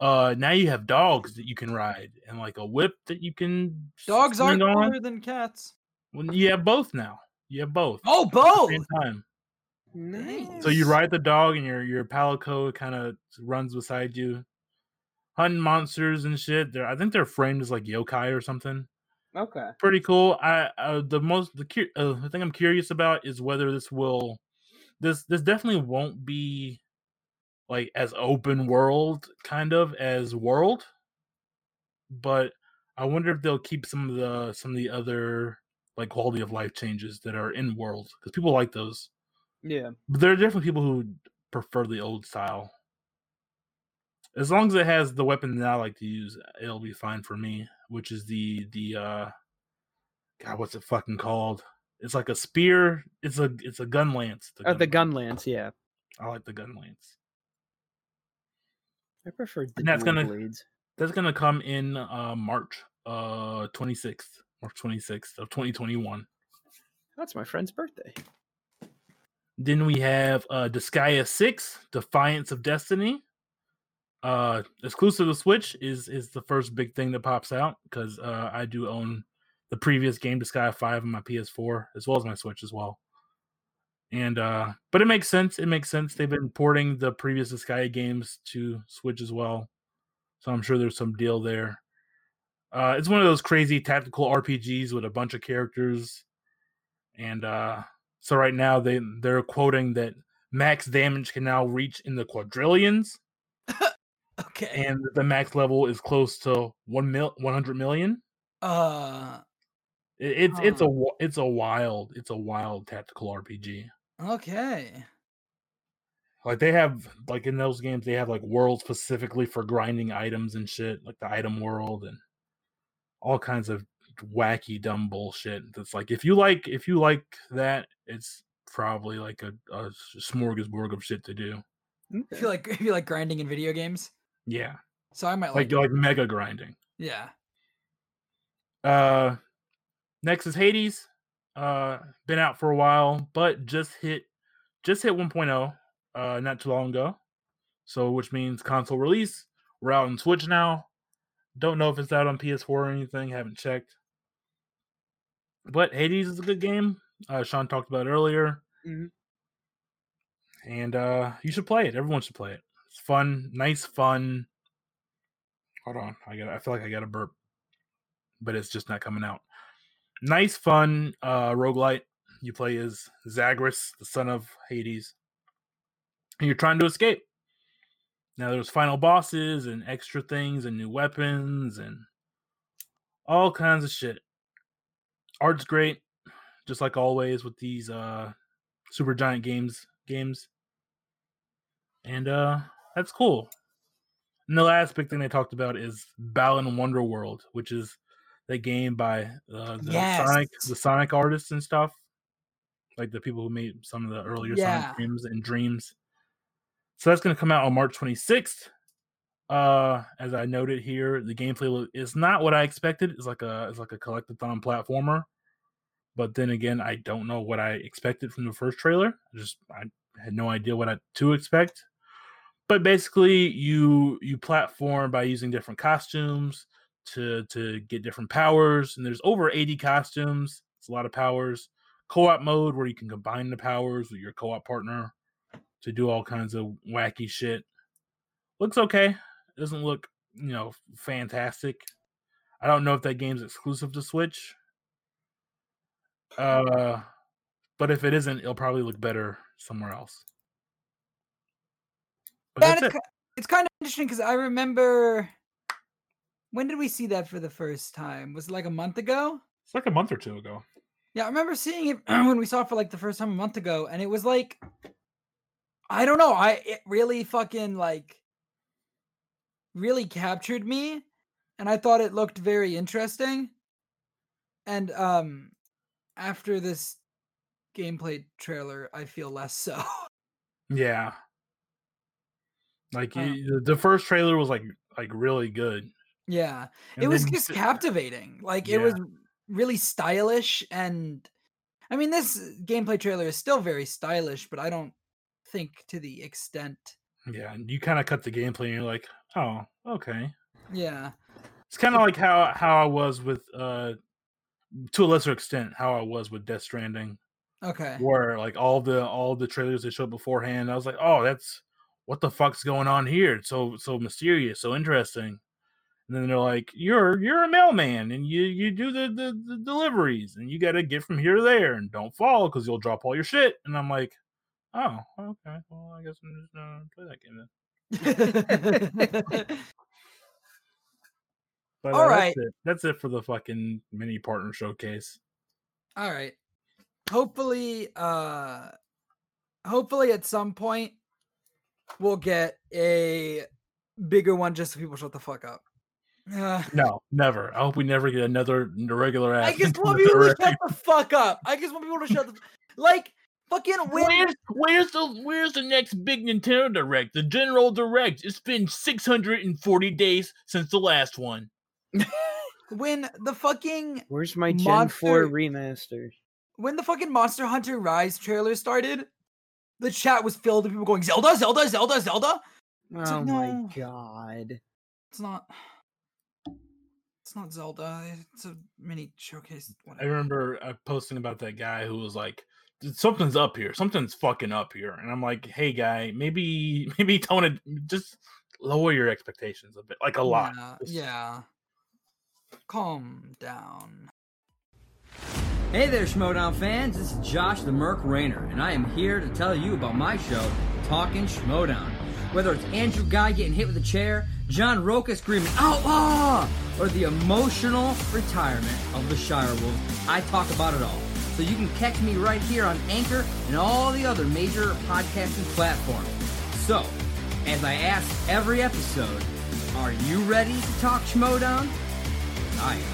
uh, now you have dogs that you can ride and like a whip that you can Dogs aren't on. cooler than cats. Well, you have both now. You have both. Oh, both. same time. nice. So you ride the dog, and your your palico kind of runs beside you, hunting monsters and shit. They're, I think they're framed as like yokai or something. Okay. Pretty cool. I uh, the most the, cu- uh, the thing I'm curious about is whether this will this this definitely won't be like as open world kind of as world, but I wonder if they'll keep some of the some of the other like quality of life changes that are in world because people like those. Yeah. But there are definitely people who prefer the old style. As long as it has the weapon that I like to use, it'll be fine for me. Which is the the uh, God, what's it fucking called? It's like a spear. It's a it's a gun lance. Oh, the gun lance. lance. Yeah. I like the gun lance. I prefer the And that's gonna- blades. That's gonna come in uh March uh 26th, March 26th of 2021. That's my friend's birthday. Then we have uh Disgaea 6, Defiance of Destiny. Uh exclusive to Switch is is the first big thing that pops out because uh I do own the previous game Disgaea 5 on my PS4 as well as my Switch as well. And uh but it makes sense. It makes sense. They've been porting the previous Disgaea games to Switch as well. So I'm sure there's some deal there. Uh it's one of those crazy tactical RPGs with a bunch of characters. And uh so right now they they're quoting that max damage can now reach in the quadrillions, Okay. and the max level is close to one mil one hundred million. Uh. It, it's it's a it's a wild it's a wild tactical RPG. Okay. Like they have like in those games they have like worlds specifically for grinding items and shit, like the item world and all kinds of wacky dumb bullshit. That's like if you like if you like that, it's probably like a, a smorgasbord of shit to do. if you like if you like grinding in video games. Yeah, So I might like like. like mega grinding. yeah. Uh, next is Hades. Uh, been out for a while, but just hit just hit 1.0 uh not too long ago. So which means console release. We're out on Switch now. Don't know if it's out on PS4 or anything. Haven't checked. But Hades is a good game. Uh, Sean talked about it earlier, Mhm. and uh, you should play it. Everyone should play it. It's fun, nice fun. Hold on, I got. I feel like I got a burp, but it's just not coming out. Nice fun uh, roguelite. You play as Zagreus, the son of Hades, and you're trying to escape. Now there's final bosses and extra things and new weapons and all kinds of shit. Art's great, just like always with these uh Supergiant Games games. And uh that's cool. And the last big thing they talked about is Balan Wonderworld, which is the game by uh, the Sonic the Sonic artists and stuff. Like the people who made some of the earlier Yeah. Sonic games and Dreams. So that's going to come out on March 26th. Uh, as I noted here, the gameplay is not what I expected. It's like a it's like a collectathon platformer. But then again, I don't know what I expected from the first trailer. I just I had no idea what I, to expect. But basically, you you platform by using different costumes to to get different powers, and there's over 80 costumes. It's a lot of powers. Co-op mode where you can combine the powers with your co-op partner to do all kinds of wacky shit. Looks okay. It doesn't look, you know, fantastic. I don't know if that game's exclusive to Switch. Uh but if it isn't, it'll probably look better somewhere else. But Yeah, that's it's, it. it's kind of interesting because I remember when did we see that for the first time? Was it like a month ago? It's like a month or two ago. Yeah, I remember seeing it when we saw it for like the first time a month ago, and it was like, I don't know, I it really fucking like really captured me, and I thought it looked very interesting. And um, after this gameplay trailer, I feel less so. Yeah. Like Uh. you, the the first trailer was like like really good. yeah, And it was just captivating. Like Yeah. it was really stylish, and I mean, this gameplay trailer is still very stylish, but I don't think to the extent. Yeah, and you kind of cut the gameplay and you're like, "Oh, okay." Yeah. It's kind of like how how I was with uh to a lesser extent how I was with Death Stranding, Okay. where like all the all the trailers they showed beforehand, I was like, "Oh, that's what the fuck's going on here? It's so so mysterious, so interesting." And then they're like, "You're you're a mailman, and you you do the the, the deliveries, and you got to get from here to there, and don't fall because you'll drop all your shit." And I'm like, "Oh, okay. Well, I guess I'm just gonna play that game then." But All uh, right. that's it. That's it for the fucking mini partner showcase. All right. Hopefully, uh hopefully at some point we'll get a bigger one just so people shut the fuck up. Uh, No, never. I hope we never get another regular ass. I just want people to shut the fuck up. I just want people to shut the like fucking when Where's where's the where's the next big Nintendo Direct? The General Direct. It's been 640 days since the last one. when the fucking Where's my Gen Monster- 4 remaster? when the fucking Monster Hunter Rise trailer started, the chat was filled with people going Zelda, Zelda, Zelda, Zelda. It's Oh like, my god. It's not. It's not Zelda. It's a mini showcase. I remember uh, posting about that guy who was like, "Dude, "Something's up here. Something's fucking up here." And I'm like, "Hey, guy, maybe maybe tone it. Just lower your expectations a bit, like a lot." Yeah, Just- yeah. Calm down. Hey there, Schmoedown fans. This is Josh the Merc Rainer, and I am here to tell you about my show, Talking Schmoedown. Whether it's Andrew Guy getting hit with a chair, John Rocha screaming "Outlaw!" or the emotional retirement of the Shire Wolves, I talk about it all. So you can catch me right here on Anchor and all the other major podcasting platforms. So, as I ask every episode, are you ready to talk Schmoedown? I am.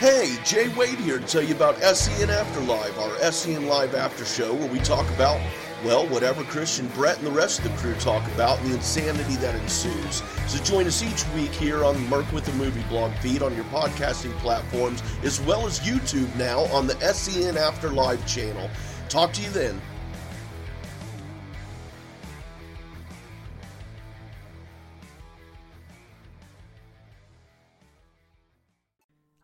Hey, Jay Wade here to tell you about SEN Afterlive, our SEN Live After Show, where we talk about, well, whatever Christian Brett and the rest of the crew talk about and the insanity that ensues. So join us each week here on the Merc with the Movie blog feed on your podcasting platforms, as well as YouTube now on the SEN Afterlive channel. Talk to you then.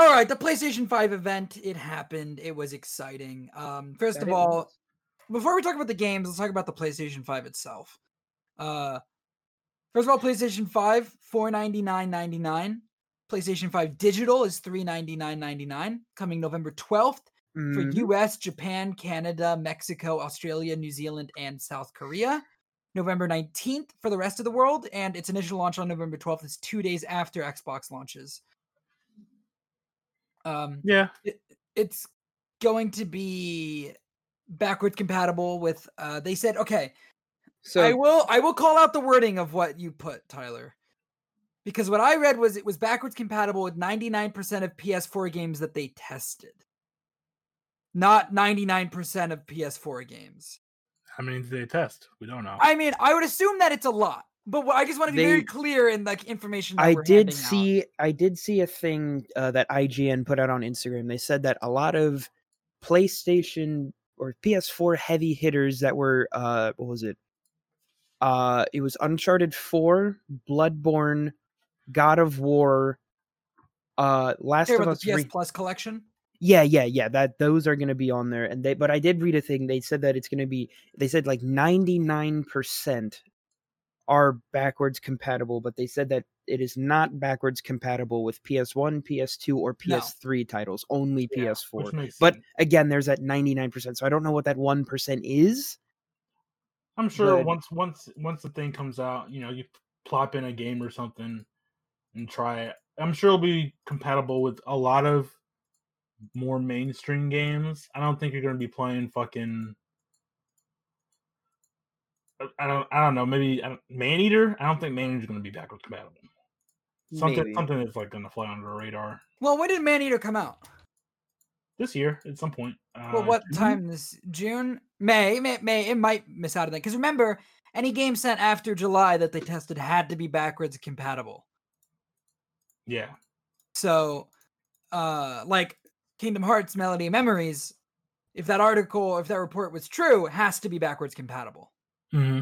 All right, the PlayStation 5 event, it happened. It was exciting. Um, first That of all, before we talk about the games, let's talk about the PlayStation 5 itself. Uh, first of all, PlayStation 5, four ninety nine ninety nine. PlayStation 5 digital is three ninety nine ninety nine. coming November 12th for Mhm. US, Japan, Canada, Mexico, Australia, New Zealand, and South Korea. November 19th for the rest of the world, and its initial launch on November 12th is two days after Xbox launches. Um, Yeah. it's going to be backward compatible with uh they said okay So i will i will call out the wording of what you put tyler because what i read was it was backwards compatible with 99% of ps4 games that they tested not 99% of ps4 games How many did they test? We don't know. i mean i would assume that it's a lot but i just want to be very clear in like information that I did handing out. see I did see a thing uh, that IGN put out on Instagram. They said that a lot of PlayStation or PS4 heavy hitters that were uh what was it? Uh it was Uncharted 4, Bloodborne, God of War, uh Last of Us ps Re- plus collection Yeah, yeah, yeah. That those are going to be on there, and they. But I did read a thing. They said that it's going to be. They said like ninety nine percent are backwards compatible, but they said that it is not backwards compatible with PS One, PS Two, or PS Three titles. Only Yeah, PS4. But again, there's that ninety nine percent. So I don't know what that one percent is. I'm sure but- once once once the thing comes out, you know, you plop in a game or something and try it. I'm sure it'll be compatible with a lot of more mainstream games. I don't think you're going to be playing fucking. I- I don't. I don't know. Maybe I don't- I don't think Maneater's going to be backwards compatible. Something. Maybe. Something that's like going to fly under the radar well when did Maneater come out this year at some point. Uh, Well, what June? time this June? May, May, May. It might miss out on that because remember, any game sent after July that they tested had to be backwards compatible. Yeah. So, uh, like Kingdom Hearts Melody Memories, if that article, if that report was true, it has to be backwards compatible. Hmm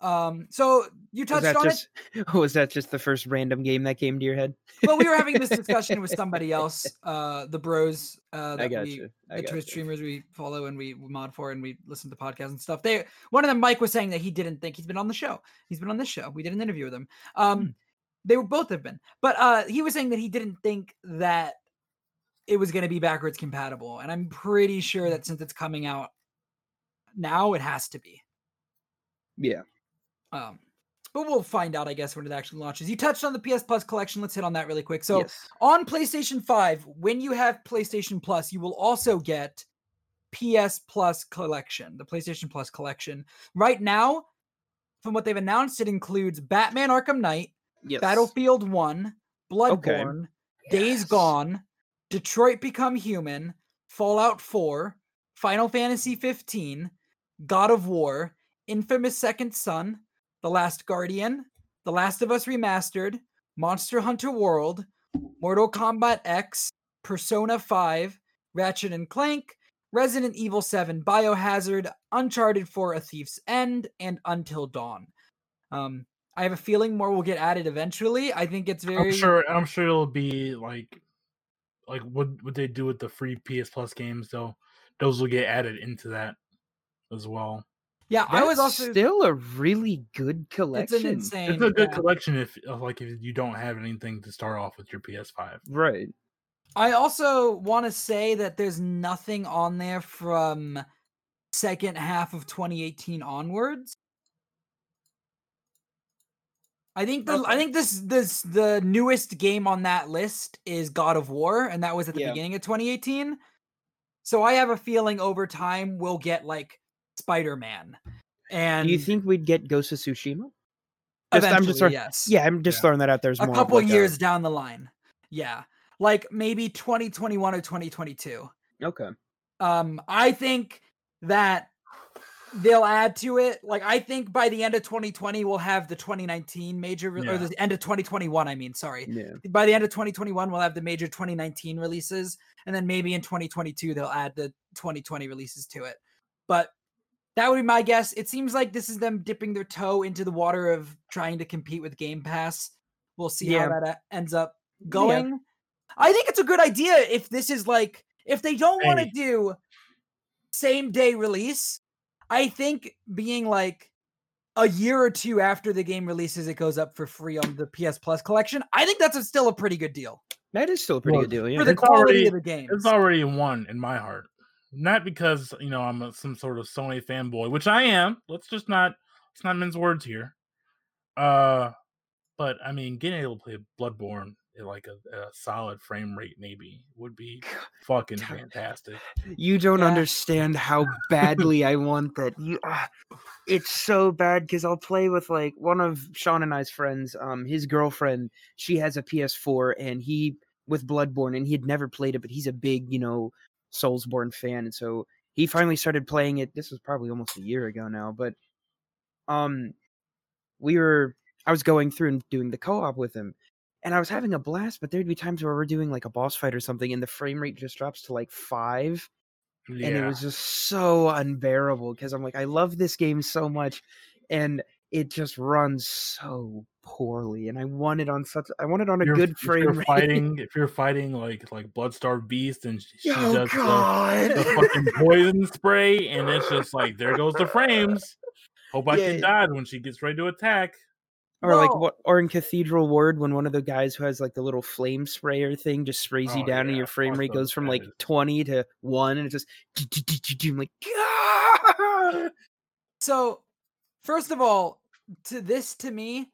Um, so you touched on just was that just the first random game that came to your head? Well, we were having this discussion with somebody else, uh, the bros, uh, that we, the Twitch streamers we follow and we mod for and we listen to podcasts and stuff. They one of them, Mike, was saying that he didn't think he's been on the show. He's been on this show. We did an interview with him. Um, Hmm. they were both have been, but uh, he was saying that he didn't think that it was going to be backwards compatible, and I'm pretty sure that since it's coming out now, it has to be. Yeah. Um, but we'll find out, I guess, when it actually launches. You touched on the PS Plus collection. Let's hit on that really quick. So yes. on PlayStation 5, when you have PlayStation Plus, you will also get PS Plus collection, the PlayStation Plus collection. Right now, from what they've announced, it includes Batman Arkham Knight, yes. Battlefield 1, Bloodborne, Days Yes. Gone, Detroit Become Human, Fallout 4, Final Fantasy 15, God of War, Infamous Second Son, The Last Guardian, The Last of Us Remastered, Monster Hunter World, Mortal Kombat X, Persona 5, Ratchet and Clank, Resident Evil 7, Biohazard, Uncharted 4, A Thief's End, and Until Dawn. Um, I have a feeling more will get added eventually. I think it's very I'm sure. I'm sure it'll be like, like what what they do with the free PS Plus games. Though those will get added into that as well. Yeah, I was also still a really good collection. it's an insane. It's a good yeah. collection if like if you don't have anything to start off with your PS5. Right. I also want to say that there's nothing on there from second half of 2018 onwards. I think the I think this this the newest game on that list is God of War, and that was at the Yeah. beginning of 2018. So I have a feeling over time we'll get like Spider Man, and Do you think we'd get Ghost of Tsushima? Just- I'm just throwing- yes, Yeah, I'm just Yeah. throwing that out there as a more couple like years down the line, yeah, like maybe 2021 or 2022. okay. um i think that they'll add to it like i think by the end of 2020 we'll have the 2019 major re- or the end of 2021 i mean sorry Yeah. by the end of 2021 we'll have the major 2019 releases and then maybe in 2022 they'll add the 2020 releases to it but that would be my guess it seems like this is them dipping their toe into the water of trying to compete with game pass we'll see Yeah. how that uh, ends up going i think it's a good idea if this is like if they don't want to do same day release i think being like a year or two after the game releases it goes up for free on the ps plus collection i think that's a, still a pretty good deal That is still a pretty Well, good deal. Yeah. for the It's quality already- of the game It's already one in my heart. Not because you know I'm a, some sort of Sony fanboy, which I am. Let's just not let's not mince words here. Uh, but I mean, getting able to play Bloodborne at like a, a solid frame rate maybe would be fucking fantastic. You don't Yeah. understand how badly I want that. You, ah, it's so bad because I'll play with like one of Sean and I's friends. Um, his girlfriend, she has a PS4, and he with Bloodborne, and he had never played it, but he's a big, you know, Soulsborne fan, and so he finally started playing it. This was probably almost a year ago now, but um, we were. I was going through and doing the co-op with him, and I was having a blast. But there'd be times where we're doing like a boss fight or something, and the frame rate just drops to like five Yeah, and it was just so unbearable because I'm like, I love this game so much, and it just runs so poorly, and I want it on such, I want it on a You're- good if frame you're rate. fighting if you're fighting like like Bloodstarved Beast and she, she oh does the, the fucking poison spray and it's just like there goes the frames. Hope I Yeah. can dodge when she gets ready to attack. or like what? Or in Cathedral Ward, when one of the guys who has like the little flame sprayer thing just sprays you Oh, down, and your frame fuck rate goes from like 20 to one, and it's just I'm like, "Ah!" So, first of all, to this to me,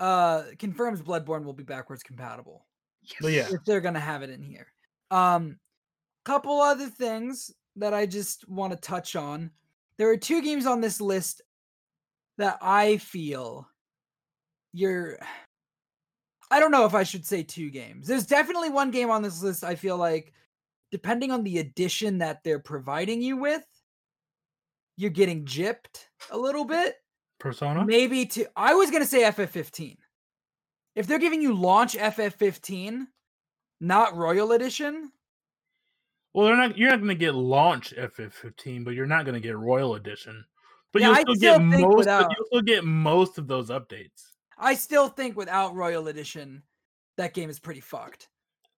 uh, confirms Bloodborne will be backwards compatible But yeah, if they're gonna have it in here. Um, couple other things that I just want to touch on. There are two games on this list that I feel you're. I don't know if I should say two games. There's definitely one game on this list I feel like, depending on the edition that they're providing you with, you're getting gypped a little bit. Persona. Maybe to I was gonna say FF15. If they're giving you launch FF15, not Royal Edition, Well, they're not. You're not going to get launch FF15, but you're not going to get Royal Edition. But Yeah, you'll still still get most. without- Of, you'll still get most of those updates. I still think without Royal Edition, that game is pretty fucked.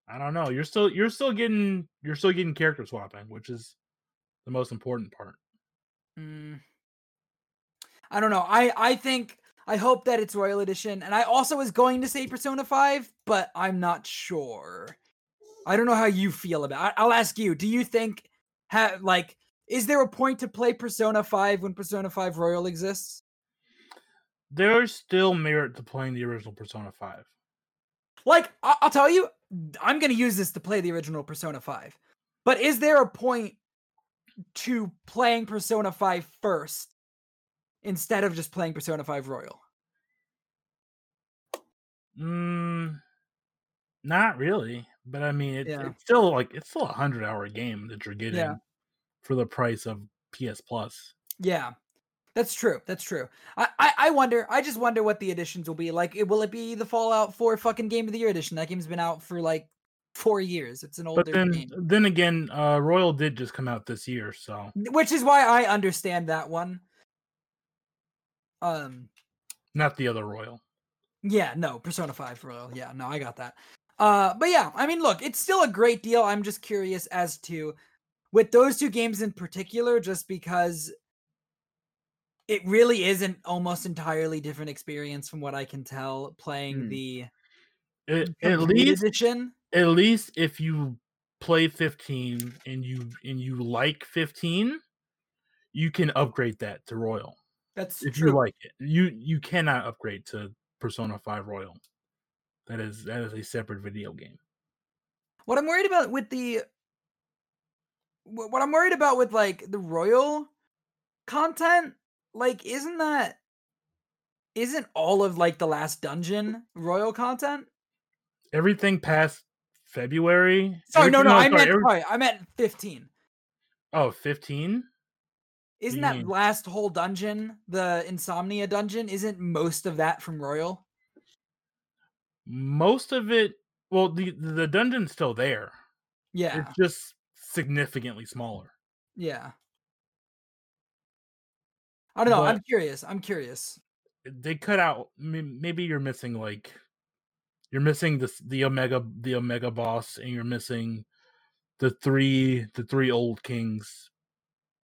I don't know. You're still. You're still getting. You're still getting character swapping, which is the most important part. Mm. I don't know. I I think I hope that it's Royal Edition, and I also was going to say Persona Five, but I'm not sure. I don't know how you feel about. I, I'll ask you. Do you think ha, like is there a point to play Persona Five when Persona Five Royal exists? There's still merit to playing the original Persona 5. Like I- I'll tell you, I'm going to use this to play the original Persona Five, but is there a point to playing Persona 5 first instead of just playing Persona 5 Royal? Mm, not really. But I mean, it's, Yeah. it's still like it's still a hundred hour game that you're getting. for the price of PS Plus. Yeah, that's true. That's true. I, I I wonder. I just wonder what the editions will be like. It- Will it be the Fallout 4 fucking Game of the Year edition? That game's been out for like four years. It's an older But then, game, then again, uh, Royal did just come out this year, so which is why I understand that one. Um. not the other Royal. Yeah, no, Persona 5 Royal. Yeah, no, I got that. Uh, but yeah, I mean, look, it's still a great deal. I'm just curious as to with those two games in particular, just because it really is an almost entirely different experience from what I can tell playing Hmm. the It, at least, edition. At least if you play 15 and you and you like 15, you can upgrade that to Royal. That's if true. you like it. You you cannot upgrade to Persona 5 Royal. That is that is a separate video game. What I'm worried about with the what I'm worried about with like the royal content, like isn't that isn't all of like the last dungeon royal content? Everything past February. Sorry, no, everything- no, I meant every- sorry, I meant 15. Oh, 15? Isn't that mean? last whole dungeon, the Insomnia dungeon, isn't most of that from Royal? Most of it well, the the dungeon's still there. Yeah, It's just significantly smaller. yeah. I don't know. I'm curious. I'm curious. They cut out maybe you're missing like you're missing the the omega the omega boss and you're missing the three the three old kings.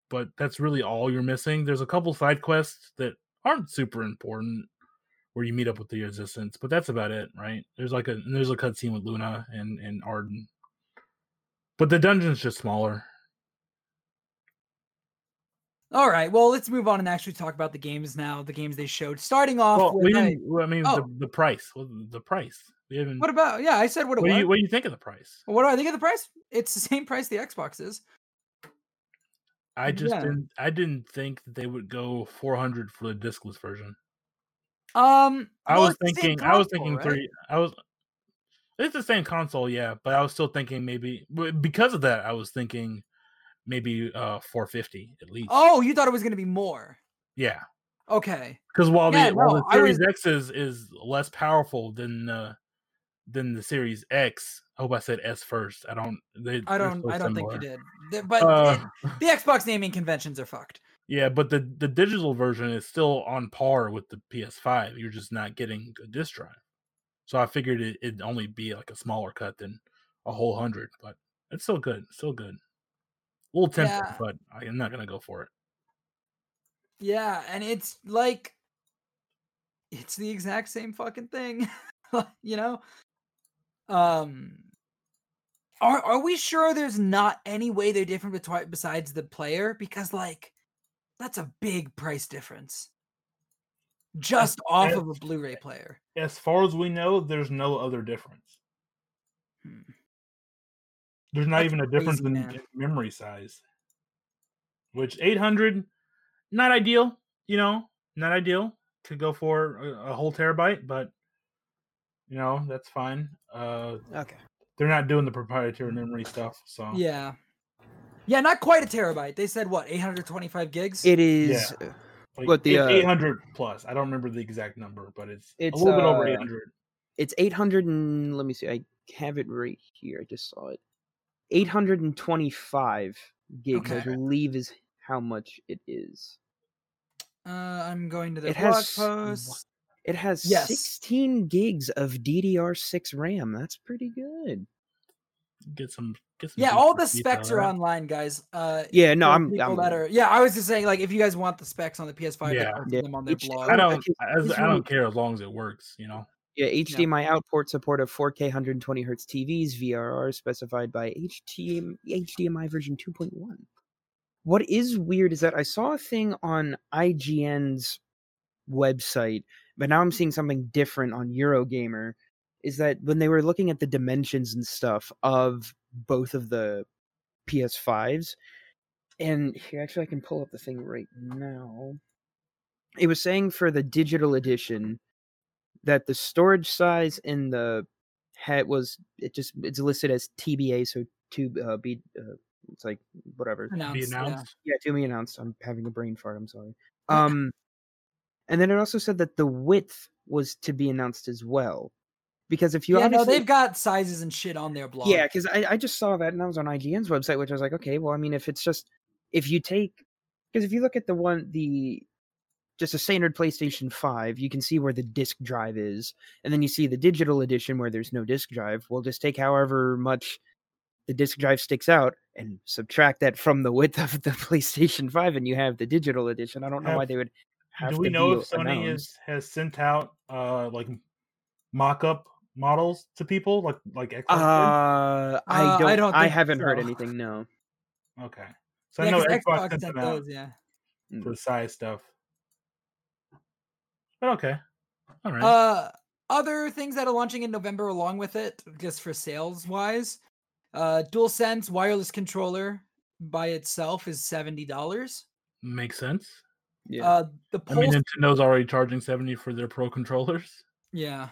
But that's really all you're missing. There's a couple side quests that aren't super important where you meet up with the resistance, but that's about it, right? There's like a there's a cutscene with Luna and and Ardyn. But the dungeon's just smaller. All right. Well, let's move on and actually talk about the games now. The games they showed. Starting off Well, with we I- didn't, well, I mean, oh. the, the price. The price. We haven't. what about? Yeah, I said what it what, do you, what do you think of the price? What do I think of the price? It's the same price the Xbox is. I just Yeah. didn't. I didn't think that they would go 400 for the discless version. Um, I well, was it's the same thinking. I was console, thinking right? three. I was. It's the same console, yeah, but I was still thinking maybe because of that. I was thinking maybe uh 450 at least. Oh, you thought it was going to be more. yeah, Okay. because while Yeah, the while the Series was- X is is less powerful than uh than the Series X. I hope I said S first. I don't. They, I don't. so I don't think you did. The- But Uh, it- the Xbox naming conventions are fucked. Yeah, but the the digital version is still on par with the PS5. You're just not getting a disc drive. So I figured it, it'd only be like a smaller cut than a whole hundred, but it's still good. Still good. A little tempting, Yeah. but I'm not gonna go for it. Yeah, and it's like it's the exact same fucking thing. you know? Um are are we sure there's not any way they're different betwi- besides the player? Because like that's a big price difference. Just off of a Blu-ray player. As far as we know, there's no other difference. Hmm. There's not That's even a difference crazy, in, in memory size. Which 800, not ideal. You know, not ideal to go for a, a whole terabyte, but you know that's fine. Uh, Okay. they're not doing the proprietary memory stuff, so Yeah. Yeah, not quite a terabyte. They said what, 825 gigs? It is. uh, like what the, eight- uh, 800 plus. I don't remember the exact number, but it's, It's, a little bit over uh, 800. It's 800 and let me see. I have it right here. I just saw it. 825 gigs, I believe, is how much it is. Uh, I'm going to the It blog has post. It has Yes. 16 gigs of DDR6 RAM. That's pretty good. Get some, get some. Yeah, all the specs are online, guys. Uh, Yeah, no, I'm. people I'm that are. Yeah, I was just saying, like, if you guys want the specs on the PS5, Yeah. Yeah, them on their each- blog. I don't. okay, As, this I don't care as long as it works. You know. Yeah, HDMI output support of 4K 120 hertz TVs, VRR specified by HTM, HDMI version 2.1. What is weird is that I saw a thing on IGN's website, but now I'm seeing something different on Eurogamer. Is that when they were looking at the dimensions and stuff of both of the PS5s, and here actually I can pull up the thing right now. It was saying for the digital edition that the storage size in the head was it just it's listed as TBA, so to uh, B uh, It's like whatever. Be Announced, yeah. announced. Yeah, to me announced. I'm having a brain fart. I'm sorry. Um, and then it also said that the width was to be announced as well, because if you yeah, no, they've got sizes and shit on their blog. yeah, because I, I just saw that and that was on IGN's website, which I was like, okay, well, I mean, if it's just if you take because if you look at the one the just a standard PlayStation 5, you can see where the disc drive is, and then you see the digital edition where there's no disc drive. We'll just take however much the disc drive sticks out and subtract that from the width of the PlayStation 5, and you have the digital edition. I don't know why they would Do to we know be if Sony announced. has, has sent out uh like mock-up models to people like like Xbox? Uh, I Uh, I don't. I, don't think haven't heard anything. No. Okay. So yeah, I know Xbox, Xbox sent sent them out those, yeah. for size stuff. But okay. All right. Uh, other things that are launching in November along with it, just for sales wise, uh, DualSense wireless controller by itself is seventy dollars. Makes sense. Yeah. Uh, the I mean, Nintendo's already charging 70 for their pro controllers. yeah,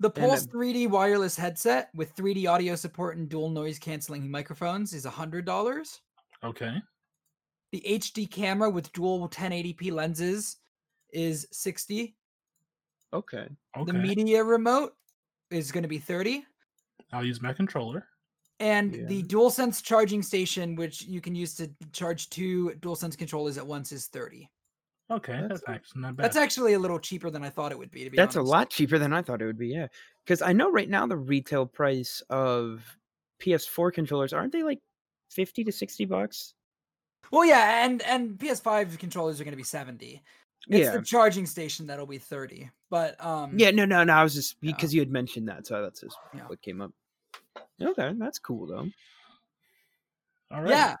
the Pulse then- 3D wireless headset with 3D audio support and dual noise canceling microphones is hundred dollars. Okay. The HD camera with dual 1080p lenses is sixty. okay. Okay. The media remote is going to be thirty. I'll use my controller. And Yeah. the DualSense charging station, which you can use to charge two DualSense controllers at once, is 30. Okay, That's- that's, actually not bad. That's actually a little cheaper than I thought it would be. To be That's a lot cheaper than I thought it would be. Yeah, because I know right now the retail price of PS4 controllers aren't they like fifty to sixty bucks? Well, yeah, and and PS5 controllers are going to be 70. It's yeah, the charging station that'll be 30. But um, yeah. No, no, no. I was just Yeah. because you had mentioned that, so that's just Yeah. what came up. Okay, that's cool though. All right. yeah.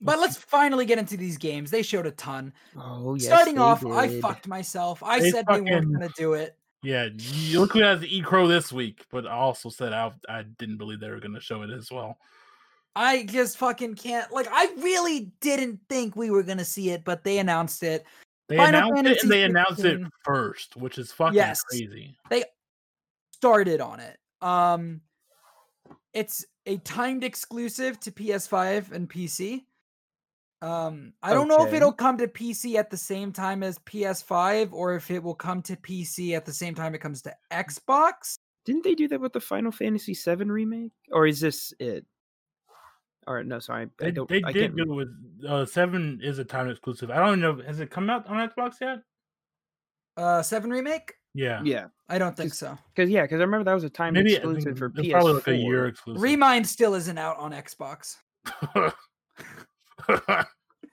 But let's finally get into these games. They showed a ton. Oh yes. Starting they off, I fucked myself. I They said they weren't going to do it. Yeah, you look who has the E Crow this week, but I also said I, I didn't believe they were going to show it as well. I just fucking can't. Like, I really didn't think we were going to see it, but they announced it. They Final announced it and they announced it first, which is fucking Yes. crazy. They started on it. Um it's a timed exclusive to PS5 and PC. Um I don't know if it'll come to PC at the same time as PS5 or if it will come to PC at the same time it comes to Xbox. Didn't they do that with the Final Fantasy VII remake, or is this it? Or no, sorry, I They, don't. they I did do it with uh, seven is a time exclusive. I don't know. Has it come out on Xbox yet? Uh 7 remake? Yeah, Yeah, I don't think so. because yeah, because I remember that was a time maybe exclusive for it's PS4. probably like a year exclusive. Remind still isn't out on Xbox.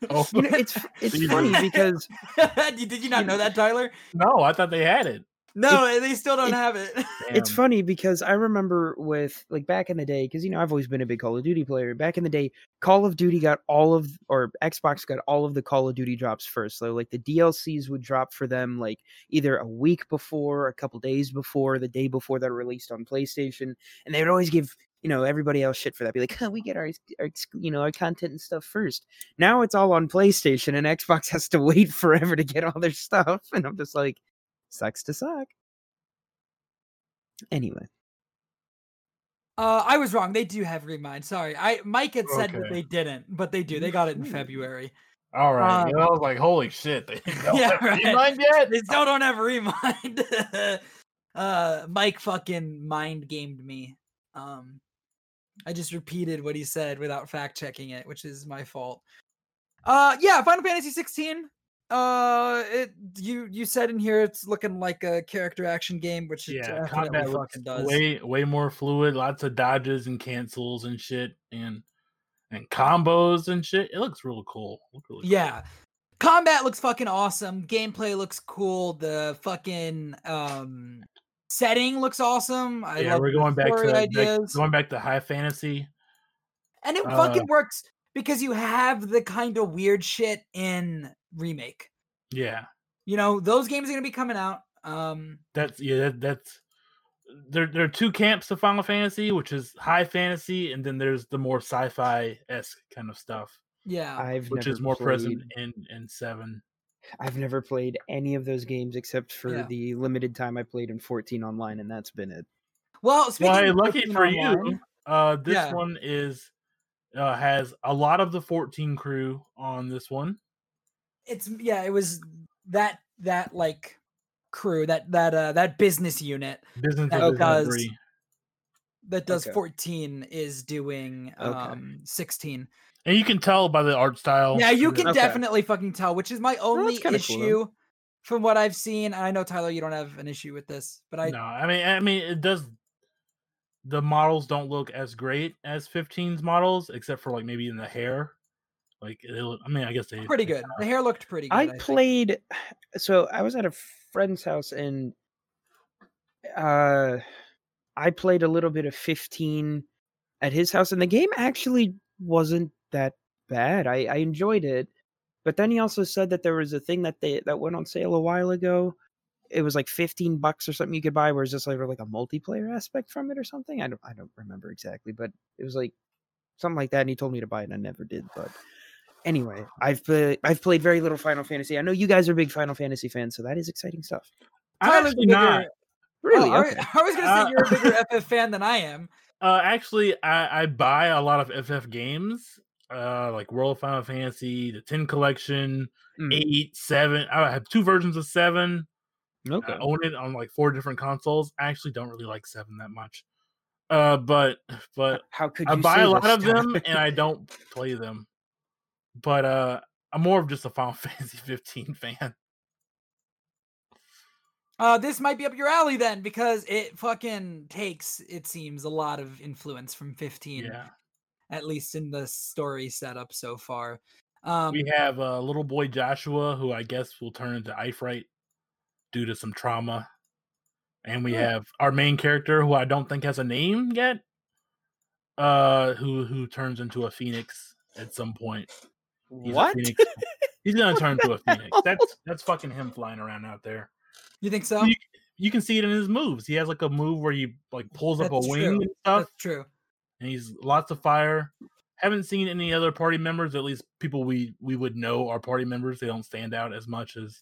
oh You know, it's it's funny because did did you not know that, Tyler? no, I thought they had it. No, they still don't it- have it. it's funny because I remember with like back in the day, because you know I've always been a big Call of Duty player. Back in the day, Call of Duty got all of or Xbox got all of the Call of Duty drops first. So like the DLCs would drop for them like either a week before, a couple days before, the day before they're released on PlayStation, and they would always give you know everybody else shit for that. Be like, huh, we get our, our you know our content and stuff first. Now it's all on PlayStation, and Xbox has to wait forever to get all their stuff, and I'm just like, sucks to suck. Anyway. Uh, I was wrong. They do have Remind. Sorry, I Mike had said that they didn't, but they do. They got it in Mhm. February. All right. Um, yeah, I was like, holy shit. They don't Yeah, have right. Rewind yet? They still don't have Remind. uh, Mike fucking mind gamed me. Um, I just repeated what he said without fact checking it, which is my fault. Uh, yeah, Final Fantasy 16. Uh, it you you said in here it's looking like a character action game, which yeah, definitely combat fucking does. way way more fluid. Lots of dodges and cancels and shit, and and combos and shit. It looks really cool. Look really cool. Yeah. Combat looks fucking awesome. Gameplay looks cool. The fucking um setting looks awesome. I yeah, love we're going back to ideas. going back to high fantasy. and it uh, fucking works because you have the kind of weird shit in remake. Yeah, You know, those games are gonna be coming out. Um that's yeah, that, that's there. There are two camps of Final Fantasy, which is high fantasy, and then there's the more sci-fi esque kind of stuff, yeah. I've which never is more present in in seven. I've never played any of those games except for Yeah. the limited time I played in 14 online, and that's been it. well, speaking Well, of lucky for online- you, uh, this Yeah. one is uh, has a lot of the 14 crew on this one. It's yeah, it was that that like crew that that uh that business unit Business That Division does- three. that does Okay. 14 is doing Okay. um 16. and you can tell by the art style. Yeah, you can Okay. definitely fucking tell, which is my only kinda cool, issue from what I've seen. I know Tyler, you don't have an issue with this, but I no, I mean, I mean, it does. The models don't look as great as 15's models, except for like maybe in the hair. Like, it, look- I mean, I guess they pretty good. The hair looked pretty good. I think. played. So I was at a friend's house and uh, I played a little bit of 15 at his house, and the game actually wasn't that bad. I, I enjoyed it, but then he also said that there was a thing that they that went on sale a while ago. It was like 15 bucks or something you could buy, where it's just like like a multiplayer aspect from it or something. I don't I don't remember exactly, but it was like something like that. And he told me to buy it, and I never did. But anyway, I've played I've played very little Final Fantasy. I know you guys are big Final Fantasy fans, so that is exciting stuff. I'm Tyler's actually bigger- not. Really? Oh, I, okay. I was gonna say Uh, you're a bigger FF fan than I am. Uh, actually, I, I buy a lot of FF games, uh, like World of Final Fantasy, the 10 collection, Mm. eight, seven. I have two versions of seven. Okay. I own it on like four different consoles. I actually don't really like seven that much. Uh, but but How could I buy a lot this, of them and I don't play them. But uh, I'm more of just a Final Fantasy 15 fan. Uh, this might be up your alley then, because it fucking takes, it seems, a lot of influence from 15, Yeah, at least in the story setup so far. Um, we have uh, little boy Joshua, who I guess will turn into Ifrit due to some trauma, and we Oh. have our main character, who I don't think has a name yet, uh, who who turns into a phoenix at some point. He's What? phoenix. He's gonna turn into a phoenix. That's that's fucking him flying around out there. you think so? You, you can see it in his moves. He has like a move where he like pulls up a wing true. and stuff, That's true. and he's lots of fire. Haven't seen any other party members, at least people we we would know are party members. They don't stand out as much as.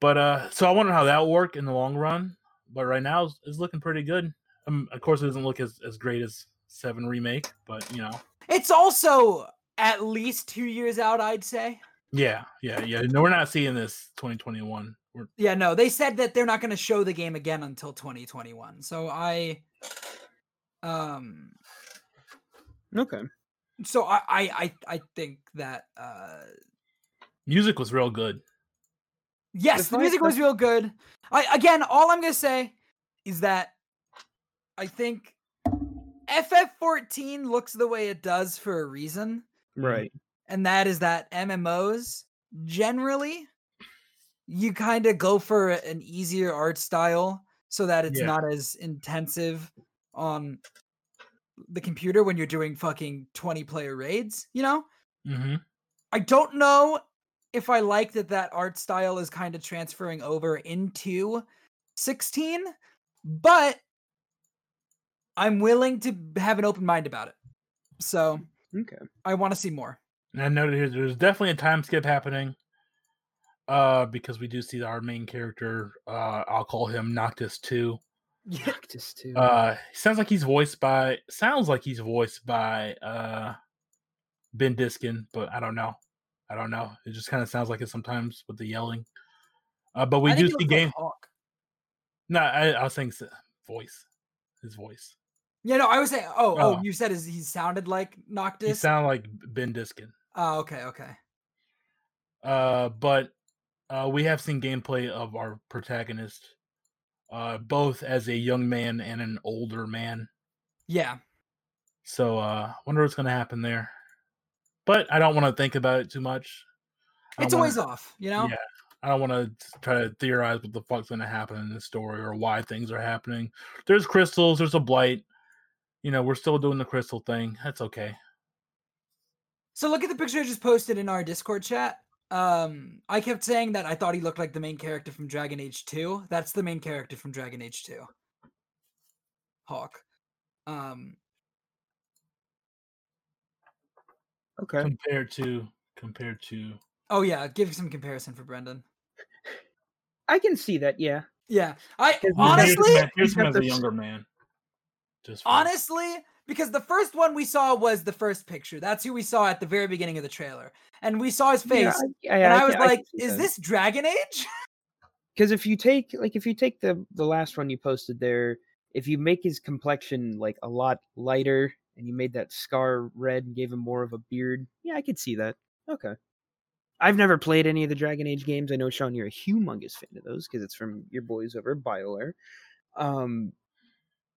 But uh, so I wonder how that will work in the long run. But right now, it's, it's looking pretty good. Um, of course, it doesn't look as as great as Seven remake, but you know, It's also at least two years out, I'd say. yeah, yeah, yeah. No, we're not seeing this 2021. We're Yeah, no, they said that they're not going to show the game again until 2021. So I, um, Okay. so I, I, I, I think that, uh, music was real good. yes, the music that- was real good. I, again, all I'm going to say is that I think FF14 looks the way it does for a reason. Right. and that is that MMOs generally you kind of go for an easier art style so that it's Yeah. not as intensive on the computer when you're doing fucking 20 player raids, you know? hmm I don't know if I like that that art style is kind of transferring over into 16, but I'm willing to have an open mind about it. So Okay. I want to see more. And I noted here there's definitely a time skip happening. Uh, because we do see our main character, uh, I'll call him Noctis 2. Noctis too. Uh sounds like he's voiced by sounds like he's voiced by uh Ben Diskin, but I don't know. I don't know. It just kind of sounds like it sometimes with the yelling. Uh, but we I do see looks like game. Hawke. No, I, I was saying s- voice, his voice. Yeah, no, I was saying. Oh, oh, Oh. you said his, he sounded like Noctis? He sounded like Ben Diskin. oh, okay, okay. Uh, but uh, we have seen gameplay of our protagonist, uh, both as a young man and an older man. Yeah, So, uh, wonder what's going to happen there. But I don't want to think about it too much. It's always wanna- off. You know. Yeah, I don't want to try to theorize what the fuck's going to happen in this story or why things are happening. There's crystals. There's a blight. You know, we're still doing the crystal thing. That's okay. So look at the picture I just posted in our Discord chat. Um, I kept saying that I thought he looked like the main character from Dragon Age 2. That's the main character from Dragon Age 2. Hawke. Um, okay. Compared to compared to oh yeah, give some comparison for Brendan. I can see that. Yeah. Yeah, I Here's Here's honestly, here's he's him got as a younger man. Just honestly, because the first one we saw was the first picture. That's who we saw at the very beginning of the trailer, and we saw his face, Yeah, and I was like, "Is this Dragon Age?" because if you take like if you take the the last one you posted there, if you make his complexion like a lot lighter and you made that scar red and gave him more of a beard, yeah, I could see that. Okay. I've never played any of the Dragon Age games. I know Sean, you're a humongous fan of those because it's from your boys over at BioWare. Um,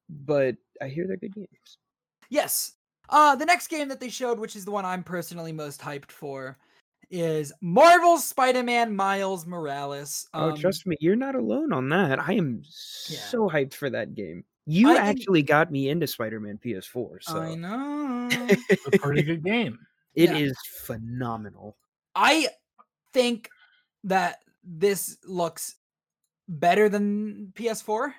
but I hear they're good games. Yes. Uh, the next game that they showed, which is the one I'm personally most hyped for, is Marvel's Spider-Man Miles Morales. oh, Um, trust me, you're not alone on that. I am Yeah. so hyped for that game. You I think- actually got me into Spider-Man PS4, so I know. It's a pretty good game. it is Yeah. phenomenal. I think that this looks better than PS4.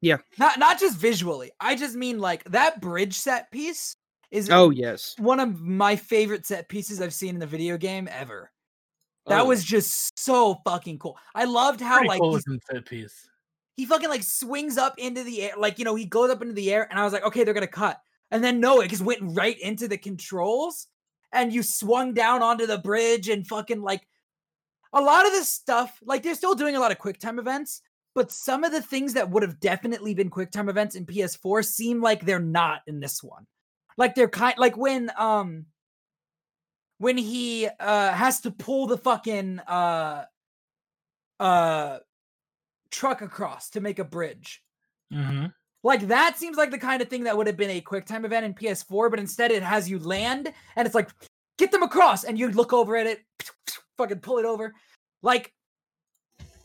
Yeah. Not not just visually. I just mean like that bridge set piece is Oh yes, one of my favorite set pieces I've seen in the video game ever. That Oh, was just so fucking cool. I loved how Pretty like cool he's- set piece. he fucking like swings up into the air, like you know, he goes up into the air, and I was like, okay, they're gonna cut. And then no, it just went right into the controls, and you swung down onto the bridge and fucking like a lot of this stuff, like they're still doing a lot of quick time events, but some of the things that would have definitely been quick time events in PS4 seem like they're not in this one. Like they're kind like when um when he uh has to pull the fucking uh uh truck across to make a bridge. hmm Like that seems like the kind of thing that would have been a quick time event in PS4, but instead it has you land and it's like get them across and you look over at it, fucking pull it over. Like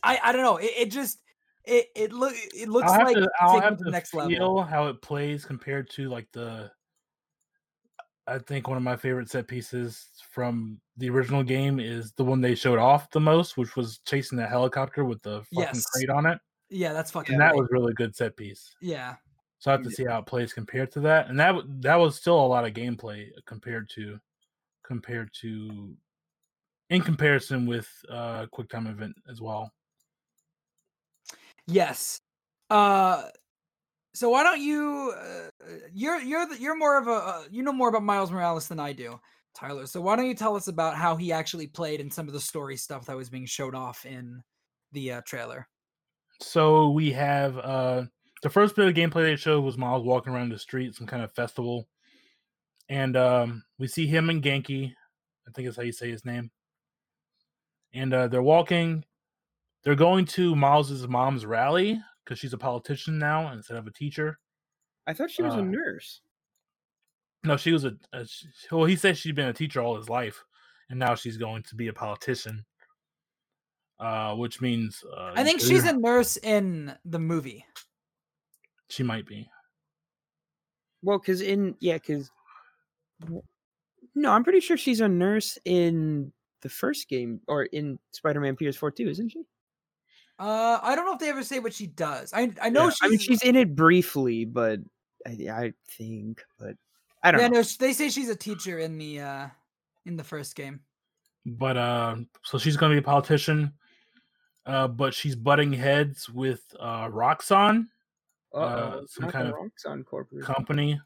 I I don't know. It, it just it it look it looks I'll like to, I'll it have to next feel level. how it plays compared to like the. I think one of my favorite set pieces from the original game is the one they showed off the most, which was chasing that helicopter with the fucking Yes. crate on it, Yeah, that's fucking and that great. was really good set piece. yeah. So I have to see how it plays compared to that, and that that was still a lot of gameplay compared to compared to in comparison with uh QuickTime event as well. Yes. Uh so why don't you uh, you're you're the, you're more of a uh, you know more about Miles Morales than I do, Tyler. So why don't you tell us about how he actually played and some of the story stuff that was being showed off in the uh, trailer? So we have uh the first bit of gameplay they showed was Miles walking around the street, some kind of festival. And um we see him and Ganke. I think that's how you say his name. And uh they're walking. They're going to Miles's mom's rally because she's a politician now instead of a teacher. I thought she was Uh, a nurse. No, she was a, a sh- well. He said she'd been a teacher all his life, and now she's going to be a politician. Uh, which means uh, I think she's a nurse in the movie. she might be. Well, because in yeah, because no, I'm pretty sure she's a nurse in the first game or in Spider-Man PS4 too, isn't she? Uh I don't know if they ever say what she does. I I know Yeah, she's I mean, she's in it briefly, but I, I think, but I don't yeah, know. no, they say she's a teacher in the uh in the first game. But uh, so she's going to be a politician. Uh, but she's butting heads with uh Roxxon Uh-oh, uh, some kind of Roxxon Corporation. company,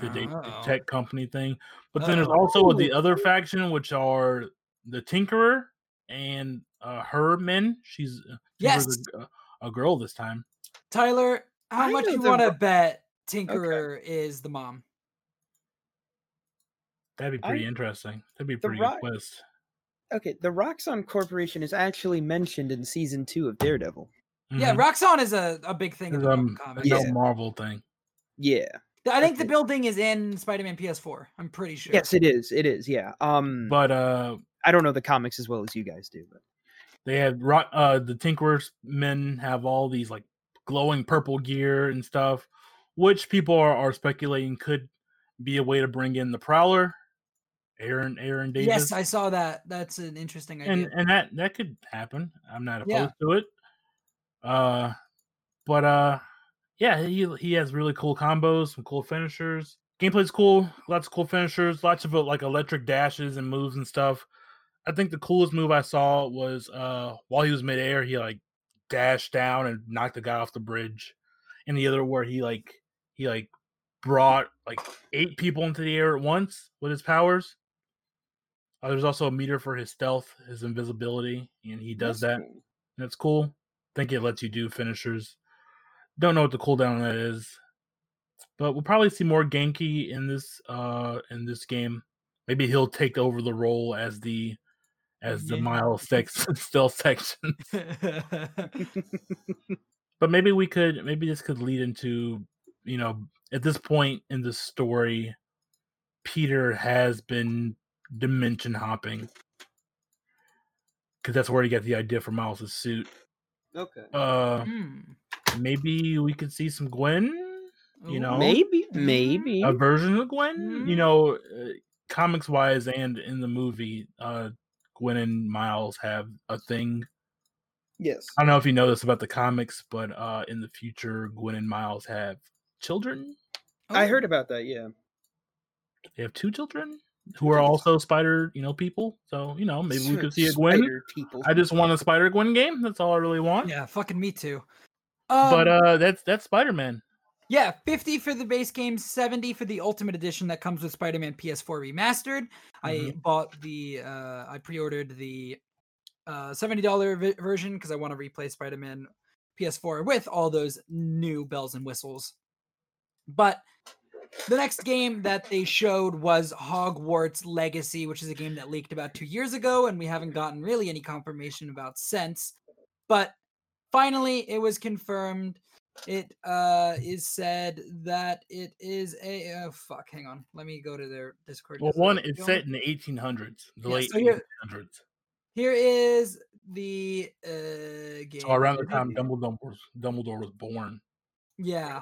the, da- the tech company thing. But then there's Uh-oh. also the other faction, which are the Tinkerer and uh, her men. She's uh, Yes. A, a girl this time. Tyler, how I much know you want to Ro- bet Tinkerer is the mom? That'd be I- pretty interesting. That'd be pretty Rock- good twist. Okay, the Roxxon Corporation is actually mentioned in season two of Daredevil. Yeah, Mhm. Roxxon is a, a big thing in the um, comics. it's Yeah. a Marvel thing. Yeah. I think the building is in Spider-Man PS4. I'm pretty sure. Yes, it is. It is. Yeah. Um, But uh, I don't know the comics as well as you guys do, but they had. Uh, the Tinkerer's men have all these like glowing purple gear and stuff, which people are, are speculating could be a way to bring in the Prowler, Aaron Aaron Davis. Yes, I saw that. That's an interesting idea. and and that that could happen. I'm not opposed Yeah. to it. Uh, but uh, yeah, he he has really cool combos, some cool finishers. Gameplay's cool, lots of cool finishers, lots of uh, like electric dashes and moves and stuff. I think the coolest move I saw was uh while he was midair, he like dashed down and knocked the guy off the bridge, and the other where he like he like brought like eight people into the air at once with his powers. Uh, there's also a meter for his stealth, his invisibility, and he does That's that. cool. That's cool. I think it lets you do finishers. Don't know what the cooldown on that is, but we'll probably see more Ganke in this uh in this game. Maybe he'll take over the role as the as the Yeah. mile six stealth section. but maybe we could maybe this could lead into you know at this point in the story peter has been dimension hopping because that's where he got the idea for miles' suit Okay. uh Hmm. maybe we could see some gwen you know Maybe, Mm. maybe. a version of gwen you Mhm. know uh, comics wise and in the movie uh gwen and miles have a thing yes. I don't know if you know this about the comics, but uh, in the future, Gwen and Miles have children. I Oh. heard about that. Yeah. They have two children who are also spider, you know, people. So you know, maybe we could see a Gwen. spider people. I just want a Spider Gwen game. That's all I really want. Yeah, fucking me too. Um, but uh, that's that's Spider Man. Yeah, 50 for the base game, 70 for the ultimate edition that comes with Spider-Man PS4 remastered. I Mhm. bought the uh I pre-ordered the uh $70 vi- version because I want to replay Spider-Man PS4 with all those new bells and whistles. But the next game that they showed was Hogwarts Legacy, which is a game that leaked about 2 years ago and we haven't gotten really any confirmation about since. But finally it was confirmed it uh is said that it is a uh, fuck hang on let me go to their discord Well, one it's set in the 1800s, the Yeah, late so here- 1800s. here is the uh game So around the time Dumbledore was, Dumbledore was born. yeah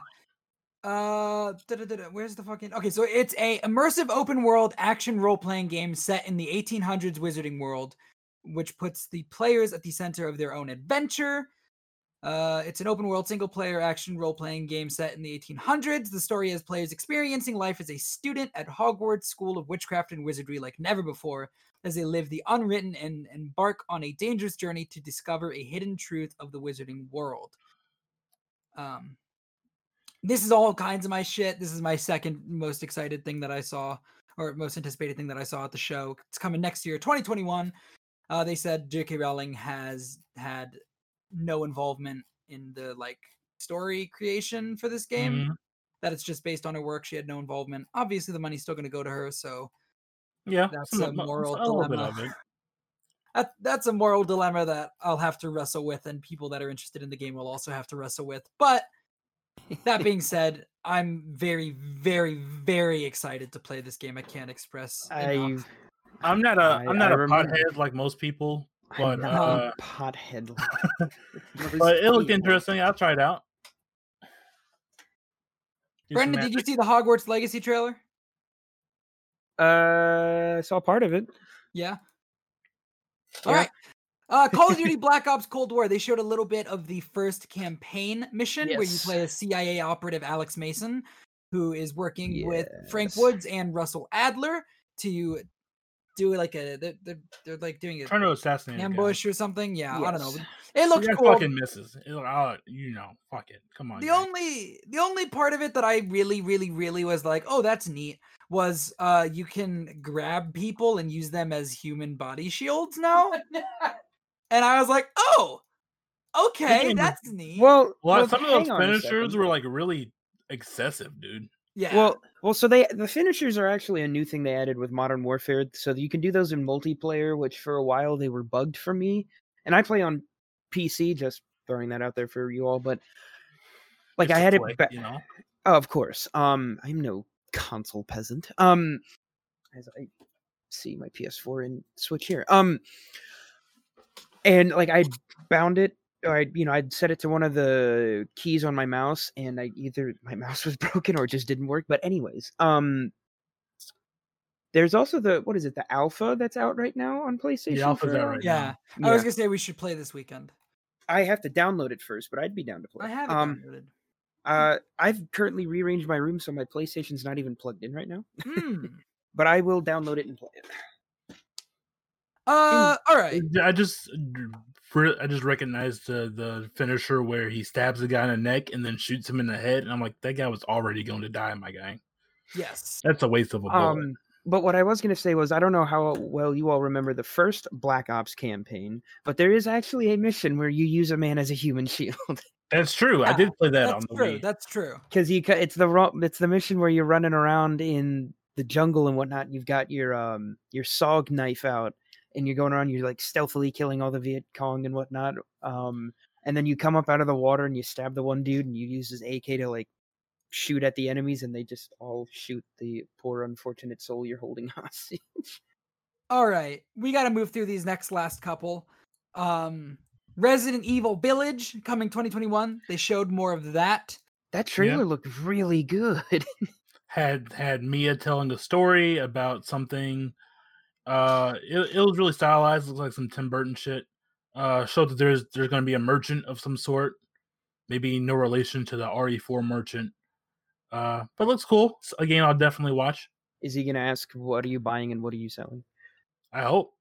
uh where's the fucking okay so it's a immersive open world action role-playing game set in the 1800s wizarding world which puts the players at the center of their own adventure Uh, it's an open world single player action role playing game set in the 1800s. The story has players experiencing life as a student at Hogwarts School of Witchcraft and Wizardry like never before, as they live the unwritten and embark on a dangerous journey to discover a hidden truth of the wizarding world. Um, this is all kinds of my shit. This is my second most excited thing that I saw, or most anticipated thing that I saw at the show. It's coming next year, 2021. Uh, they said J.K. Rowling has had no involvement in the like story creation for this game. Mhm. That it's just based on her work. She had no involvement. Obviously, the money's still going to go to her, so Yeah, That's a moral a dilemma. that that's a moral dilemma that I'll have to wrestle with, and people that are interested in the game will also have to wrestle with. But that being said, I'm very, very, very excited to play this game. I can't express. I, enough. I'm not a I- I'm not I a remember- pothead like most people, but I'm not uh, a pothead. but it looked interesting. I'll try it out. Do Brendan, did you see the Hogwarts Legacy trailer? Uh, I saw part of it. Yeah. All Yeah. right. Uh, Call of Duty Black Ops Cold War. They showed a little bit of the first campaign mission where you play a CIA operative, Alex Mason, who is working with Frank Woods and Russell Adler to do like a they're, they're, they're like doing a trying to assassinate ambush or something. Yeah, I don't know. But It looks That cool. fucking misses. It- uh, you know, fuck it. Come on. the guys. only the only part of it that I really really really was like, oh, that's neat. Was uh you can grab people and use them as human body shields now, and I was like, oh, okay, that's neat. Well, well, well, some of those hang on a finishers were like really excessive, dude. Yeah, Well, well, so they the finishers are actually a new thing they added with Modern Warfare, so you can do those in multiplayer, which for a while they were bugged for me, and I play on PC. Just throwing that out there for you all, but like Just I had it, ba- you know. oh, of course. Um, I'm no console peasant. Um, as I see my PS4 and Switch here. Um, and like I bound it, or I, you know, I'd set it to one of the keys on my mouse, and I either my mouse was broken or it just didn't work. But anyways, um, there's also the what is it, the alpha that's out right now on PlayStation. alpha's for, out right yeah. now. I was gonna say we should play this weekend. I have to download it first, but I'd be down to play. I have it Um, downloaded. uh, I've currently rearranged my room so my PlayStation's not even plugged in right now. Hmm. But I will download it and play it. Uh, all right. I just fr- I just recognized the the finisher where he stabs the guy in the neck and then shoots him in the head, and I'm like, that guy was already going to die, my guy. Yes. That's a waste of a bullet. Um, but what I was going to say was, I don't know how well you all remember the first Black Ops campaign, but there is actually a mission where you use a man as a human shield That's true. I did play that on That's the true. Wii. That's true. because you it's the ro- it's the mission where you're running around in the jungle and whatnot. And you've got your um your SOG knife out, and you're going around. You're like stealthily killing all the Viet Cong and whatnot. Um, and then you come up out of the water and you stab the one dude, and you use his AK to like shoot at the enemies, and they just all shoot the poor unfortunate soul you're holding hostage. All right, we got to move through these next last couple. Um, Resident Evil Village coming 2021. They showed more of that. That trailer looked really good. had had Mia telling a story about something. Uh, it, it was really stylized. Looks like some Tim Burton shit. Uh, showed that there's there's going to be a merchant of some sort. Maybe no relation to the RE4 merchant. Uh, but looks cool. It's a game I'll definitely watch. Is he gonna ask what are you buying and what are you selling? I hope.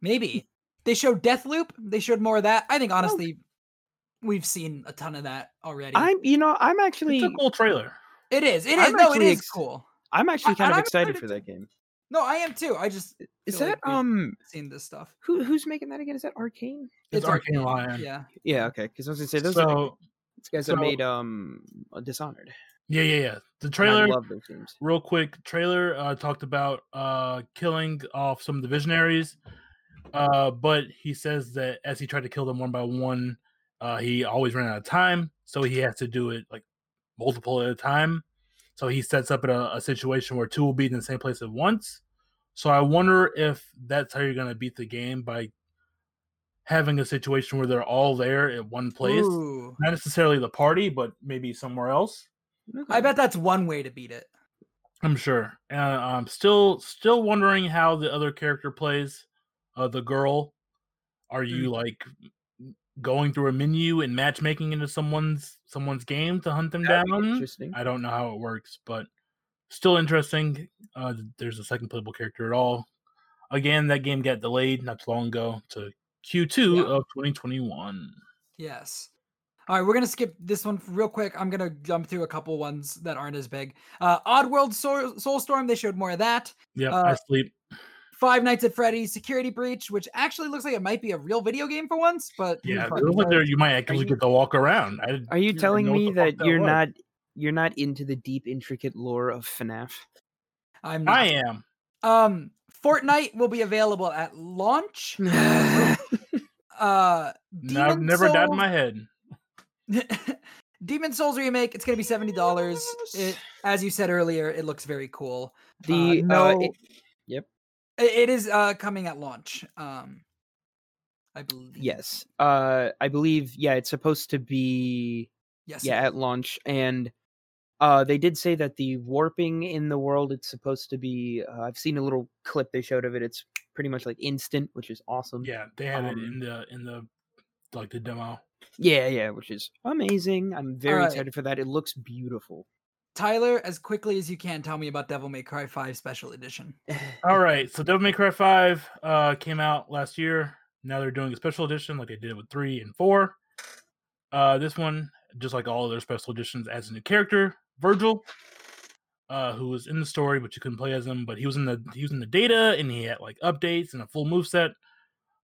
Maybe they showed Deathloop. They showed more of that. I think honestly, we've seen a ton of that already. I'm you know I'm actually It's a cool trailer. it is. It is. I'm no, it is ex- cool. I'm actually kind and of I'm excited excited for that game. No, I am too. I just Is that like um seen this stuff. who who's making that again? Is that Arkane? It's, Arkane Lyon. Yeah. Yeah, okay. Because I was gonna say those, are, So these guys so- have made um uh, Dishonored. yeah, yeah, yeah. The trailer. I love those games. real quick trailer uh talked about uh killing off some of the visionaries uh but he says that as he tried to kill them one by one uh he always ran out of time so he has to do it like multiple at a time so he sets up a, a situation where two will be in the same place at once so i wonder if that's how you're going to beat the game by having a situation where they're all there at one place Ooh. not necessarily the party but maybe somewhere else I bet that's one way to beat it. I'm sure. Uh, I'm still still wondering how the other character plays. Uh, the girl. Are you Mm. like going through a menu and matchmaking into someone's someone's game to hunt them That'd down? interesting. I don't know how it works, but still interesting. Uh, there's a second playable character at all. Again, that game got delayed not too long ago to Q2 Yeah. of 2021. Yes. All right, we're gonna skip this one real quick. I'm gonna jump through a couple ones that aren't as big. Uh, Oddworld Soul, Soulstorm. They showed more of that. Yeah, I Uh, sleep. Five Nights at Freddy's Security Breach, which actually looks like it might be a real video game for once. But Yeah, it fucking looks like knows? there you might actually you- get to walk around. I, Are you telling me that that you're was. not you're not into the deep intricate lore of FNAF? I'm not. I am. Um, Fortnite will be available at launch. Uh, No, I've Demon never died in my head. Demon Souls remake. It's gonna be seventy dollars. As you said earlier, it looks very cool. the uh, uh, no, it- yep. i- it is uh coming at launch. Um, I believe. yes. Uh I believe yeah, it's supposed to be Yes. yeah, at launch and uh they did say that the warping in the world it's supposed to be uh, I've seen a little clip they showed of it. It's pretty much like instant, which is awesome. Yeah, they had it Um, in the in the like the demo. Yeah, yeah, which is amazing. I'm very Alright. excited for that. It looks beautiful. Tyler, as quickly as you can, tell me about Devil May Cry 5 Special Edition. All right, so Devil May Cry Five uh, came out last year. Now they're doing a special edition like they did with three and four. Uh, this one, just like all of their special editions, adds a new character, Vergil, uh, who was in the story, but you couldn't play as him. But he was in the he was in the data, and he had like updates and a full move set.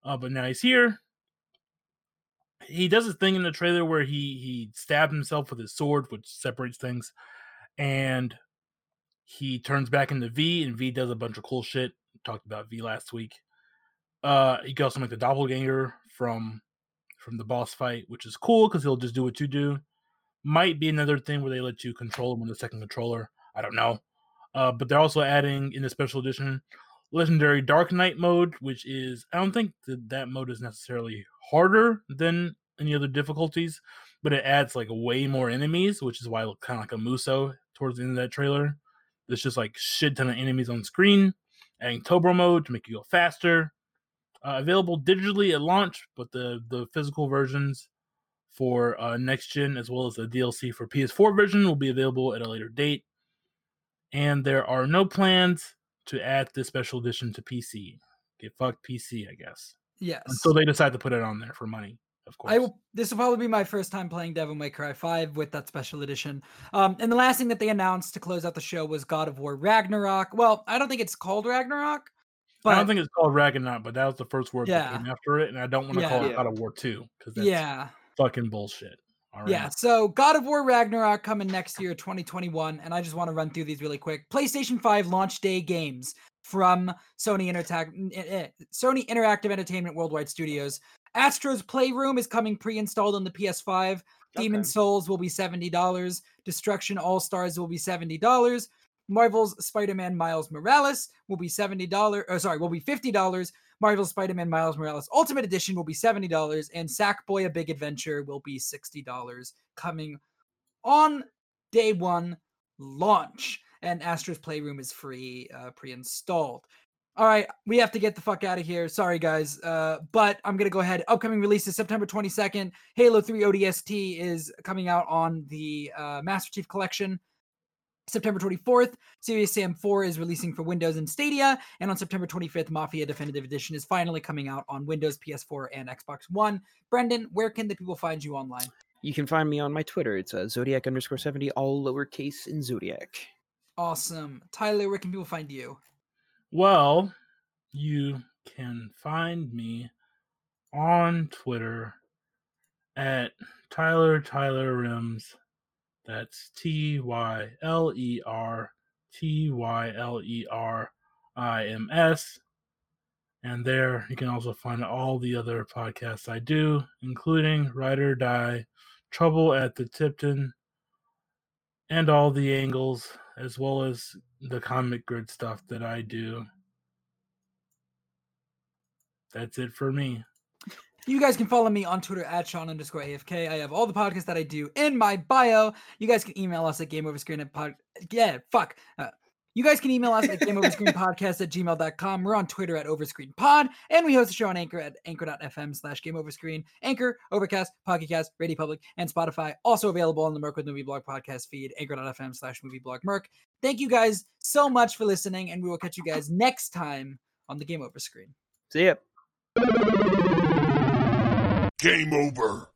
Uh, but now he's here. He does this thing in the trailer where he he stabbed himself with his sword, which separates things, and he turns back into V, and V does a bunch of cool shit. Talked about V last week. Uh, you can also make the doppelganger from from the boss fight, which is cool because he'll just do what you do. Might be another thing where they let you control him with a second controller. I don't know. Uh, but they're also adding in the special edition legendary Dark Knight mode, which is I don't think that that mode is necessarily harder than any other difficulties, but it adds like way more enemies, which is why it looked kind of like a Musou towards the end of that trailer. There's just like shit ton of enemies on screen. Adding Turbo mode to make you go faster. Uh, available digitally at launch, but the the physical versions for uh, next gen as well as the DLC for PS4 version will be available at a later date. And there are no plans to add this special edition to PC. Get fucked PC, I guess. Yes. until they decide to put it on there for money. Of course. I will. This will probably be my first time playing Devil May Cry 5 with that special edition. Um, and the last thing that they announced to close out the show was God of War Ragnarok. Well, I don't think it's called Ragnarok, but I don't think it's called Ragnarok, but that was the first word Yeah. that came after it, and I don't want to call Yeah. it God of War Two because that's yeah, fucking bullshit. All right. yeah. So God of War Ragnarok coming next year, 2021, and I just want to run through these really quick. PlayStation 5 launch day games from Sony Intertac- eh, eh, Sony Interactive Entertainment Worldwide Studios. Astro's Playroom is coming pre-installed on the PS5. Demon Okay. Souls will be $70. Destruction All Stars will be $70. Marvel's Spider-Man Miles Morales will be $70. Oh, sorry, will be $50. Marvel's Spider-Man Miles Morales Ultimate Edition will be $70. And Sackboy A Big Adventure will be $60 coming on day one launch. And Astro's Playroom is free, uh, pre-installed. All right, we have to get the fuck out of here. Sorry, guys. Uh, but I'm gonna go ahead. Upcoming releases September 22nd. Halo 3 ODST is coming out on the uh, Master Chief Collection. September 24th, Serious Sam 4 is releasing for Windows and Stadia, and on September 25th, Mafia Definitive Edition is finally coming out on Windows, PS4, and Xbox One. Brendan, where can the people find you online? You can find me on my Twitter. It's uh, Zodiac underscore 70, all lowercase in Zodiac. Awesome, Tyler. Where can people find you? Well, you can find me on Twitter at Tyler Tyler Rims. That's T Y L E R T Y L E R I M S. And there you can also find all the other podcasts I do, including Ride or Die, Trouble at the Tipton, and all the angles, as well as the comic grid stuff that I do. That's it for me. You guys can follow me on Twitter at Sean underscore AFK. I have all the podcasts that I do in my bio. You guys can email us at gameoverscreen at pod. Yeah, fuck. Uh, you guys can email us at gameoverscreenpodcast at gmail.com. We're on Twitter at overscreenpod, and we host a show on Anchor at anchor.fm slash gameoverscreen. Anchor, Overcast, Pocket Cast, Radio Public, and Spotify. Also available on the Merc with Movie Blog podcast feed, anchor.fm slash movie blog Merc. Thank you guys so much for listening, and we will catch you guys next time on the Game Over Screen. See ya. Game over.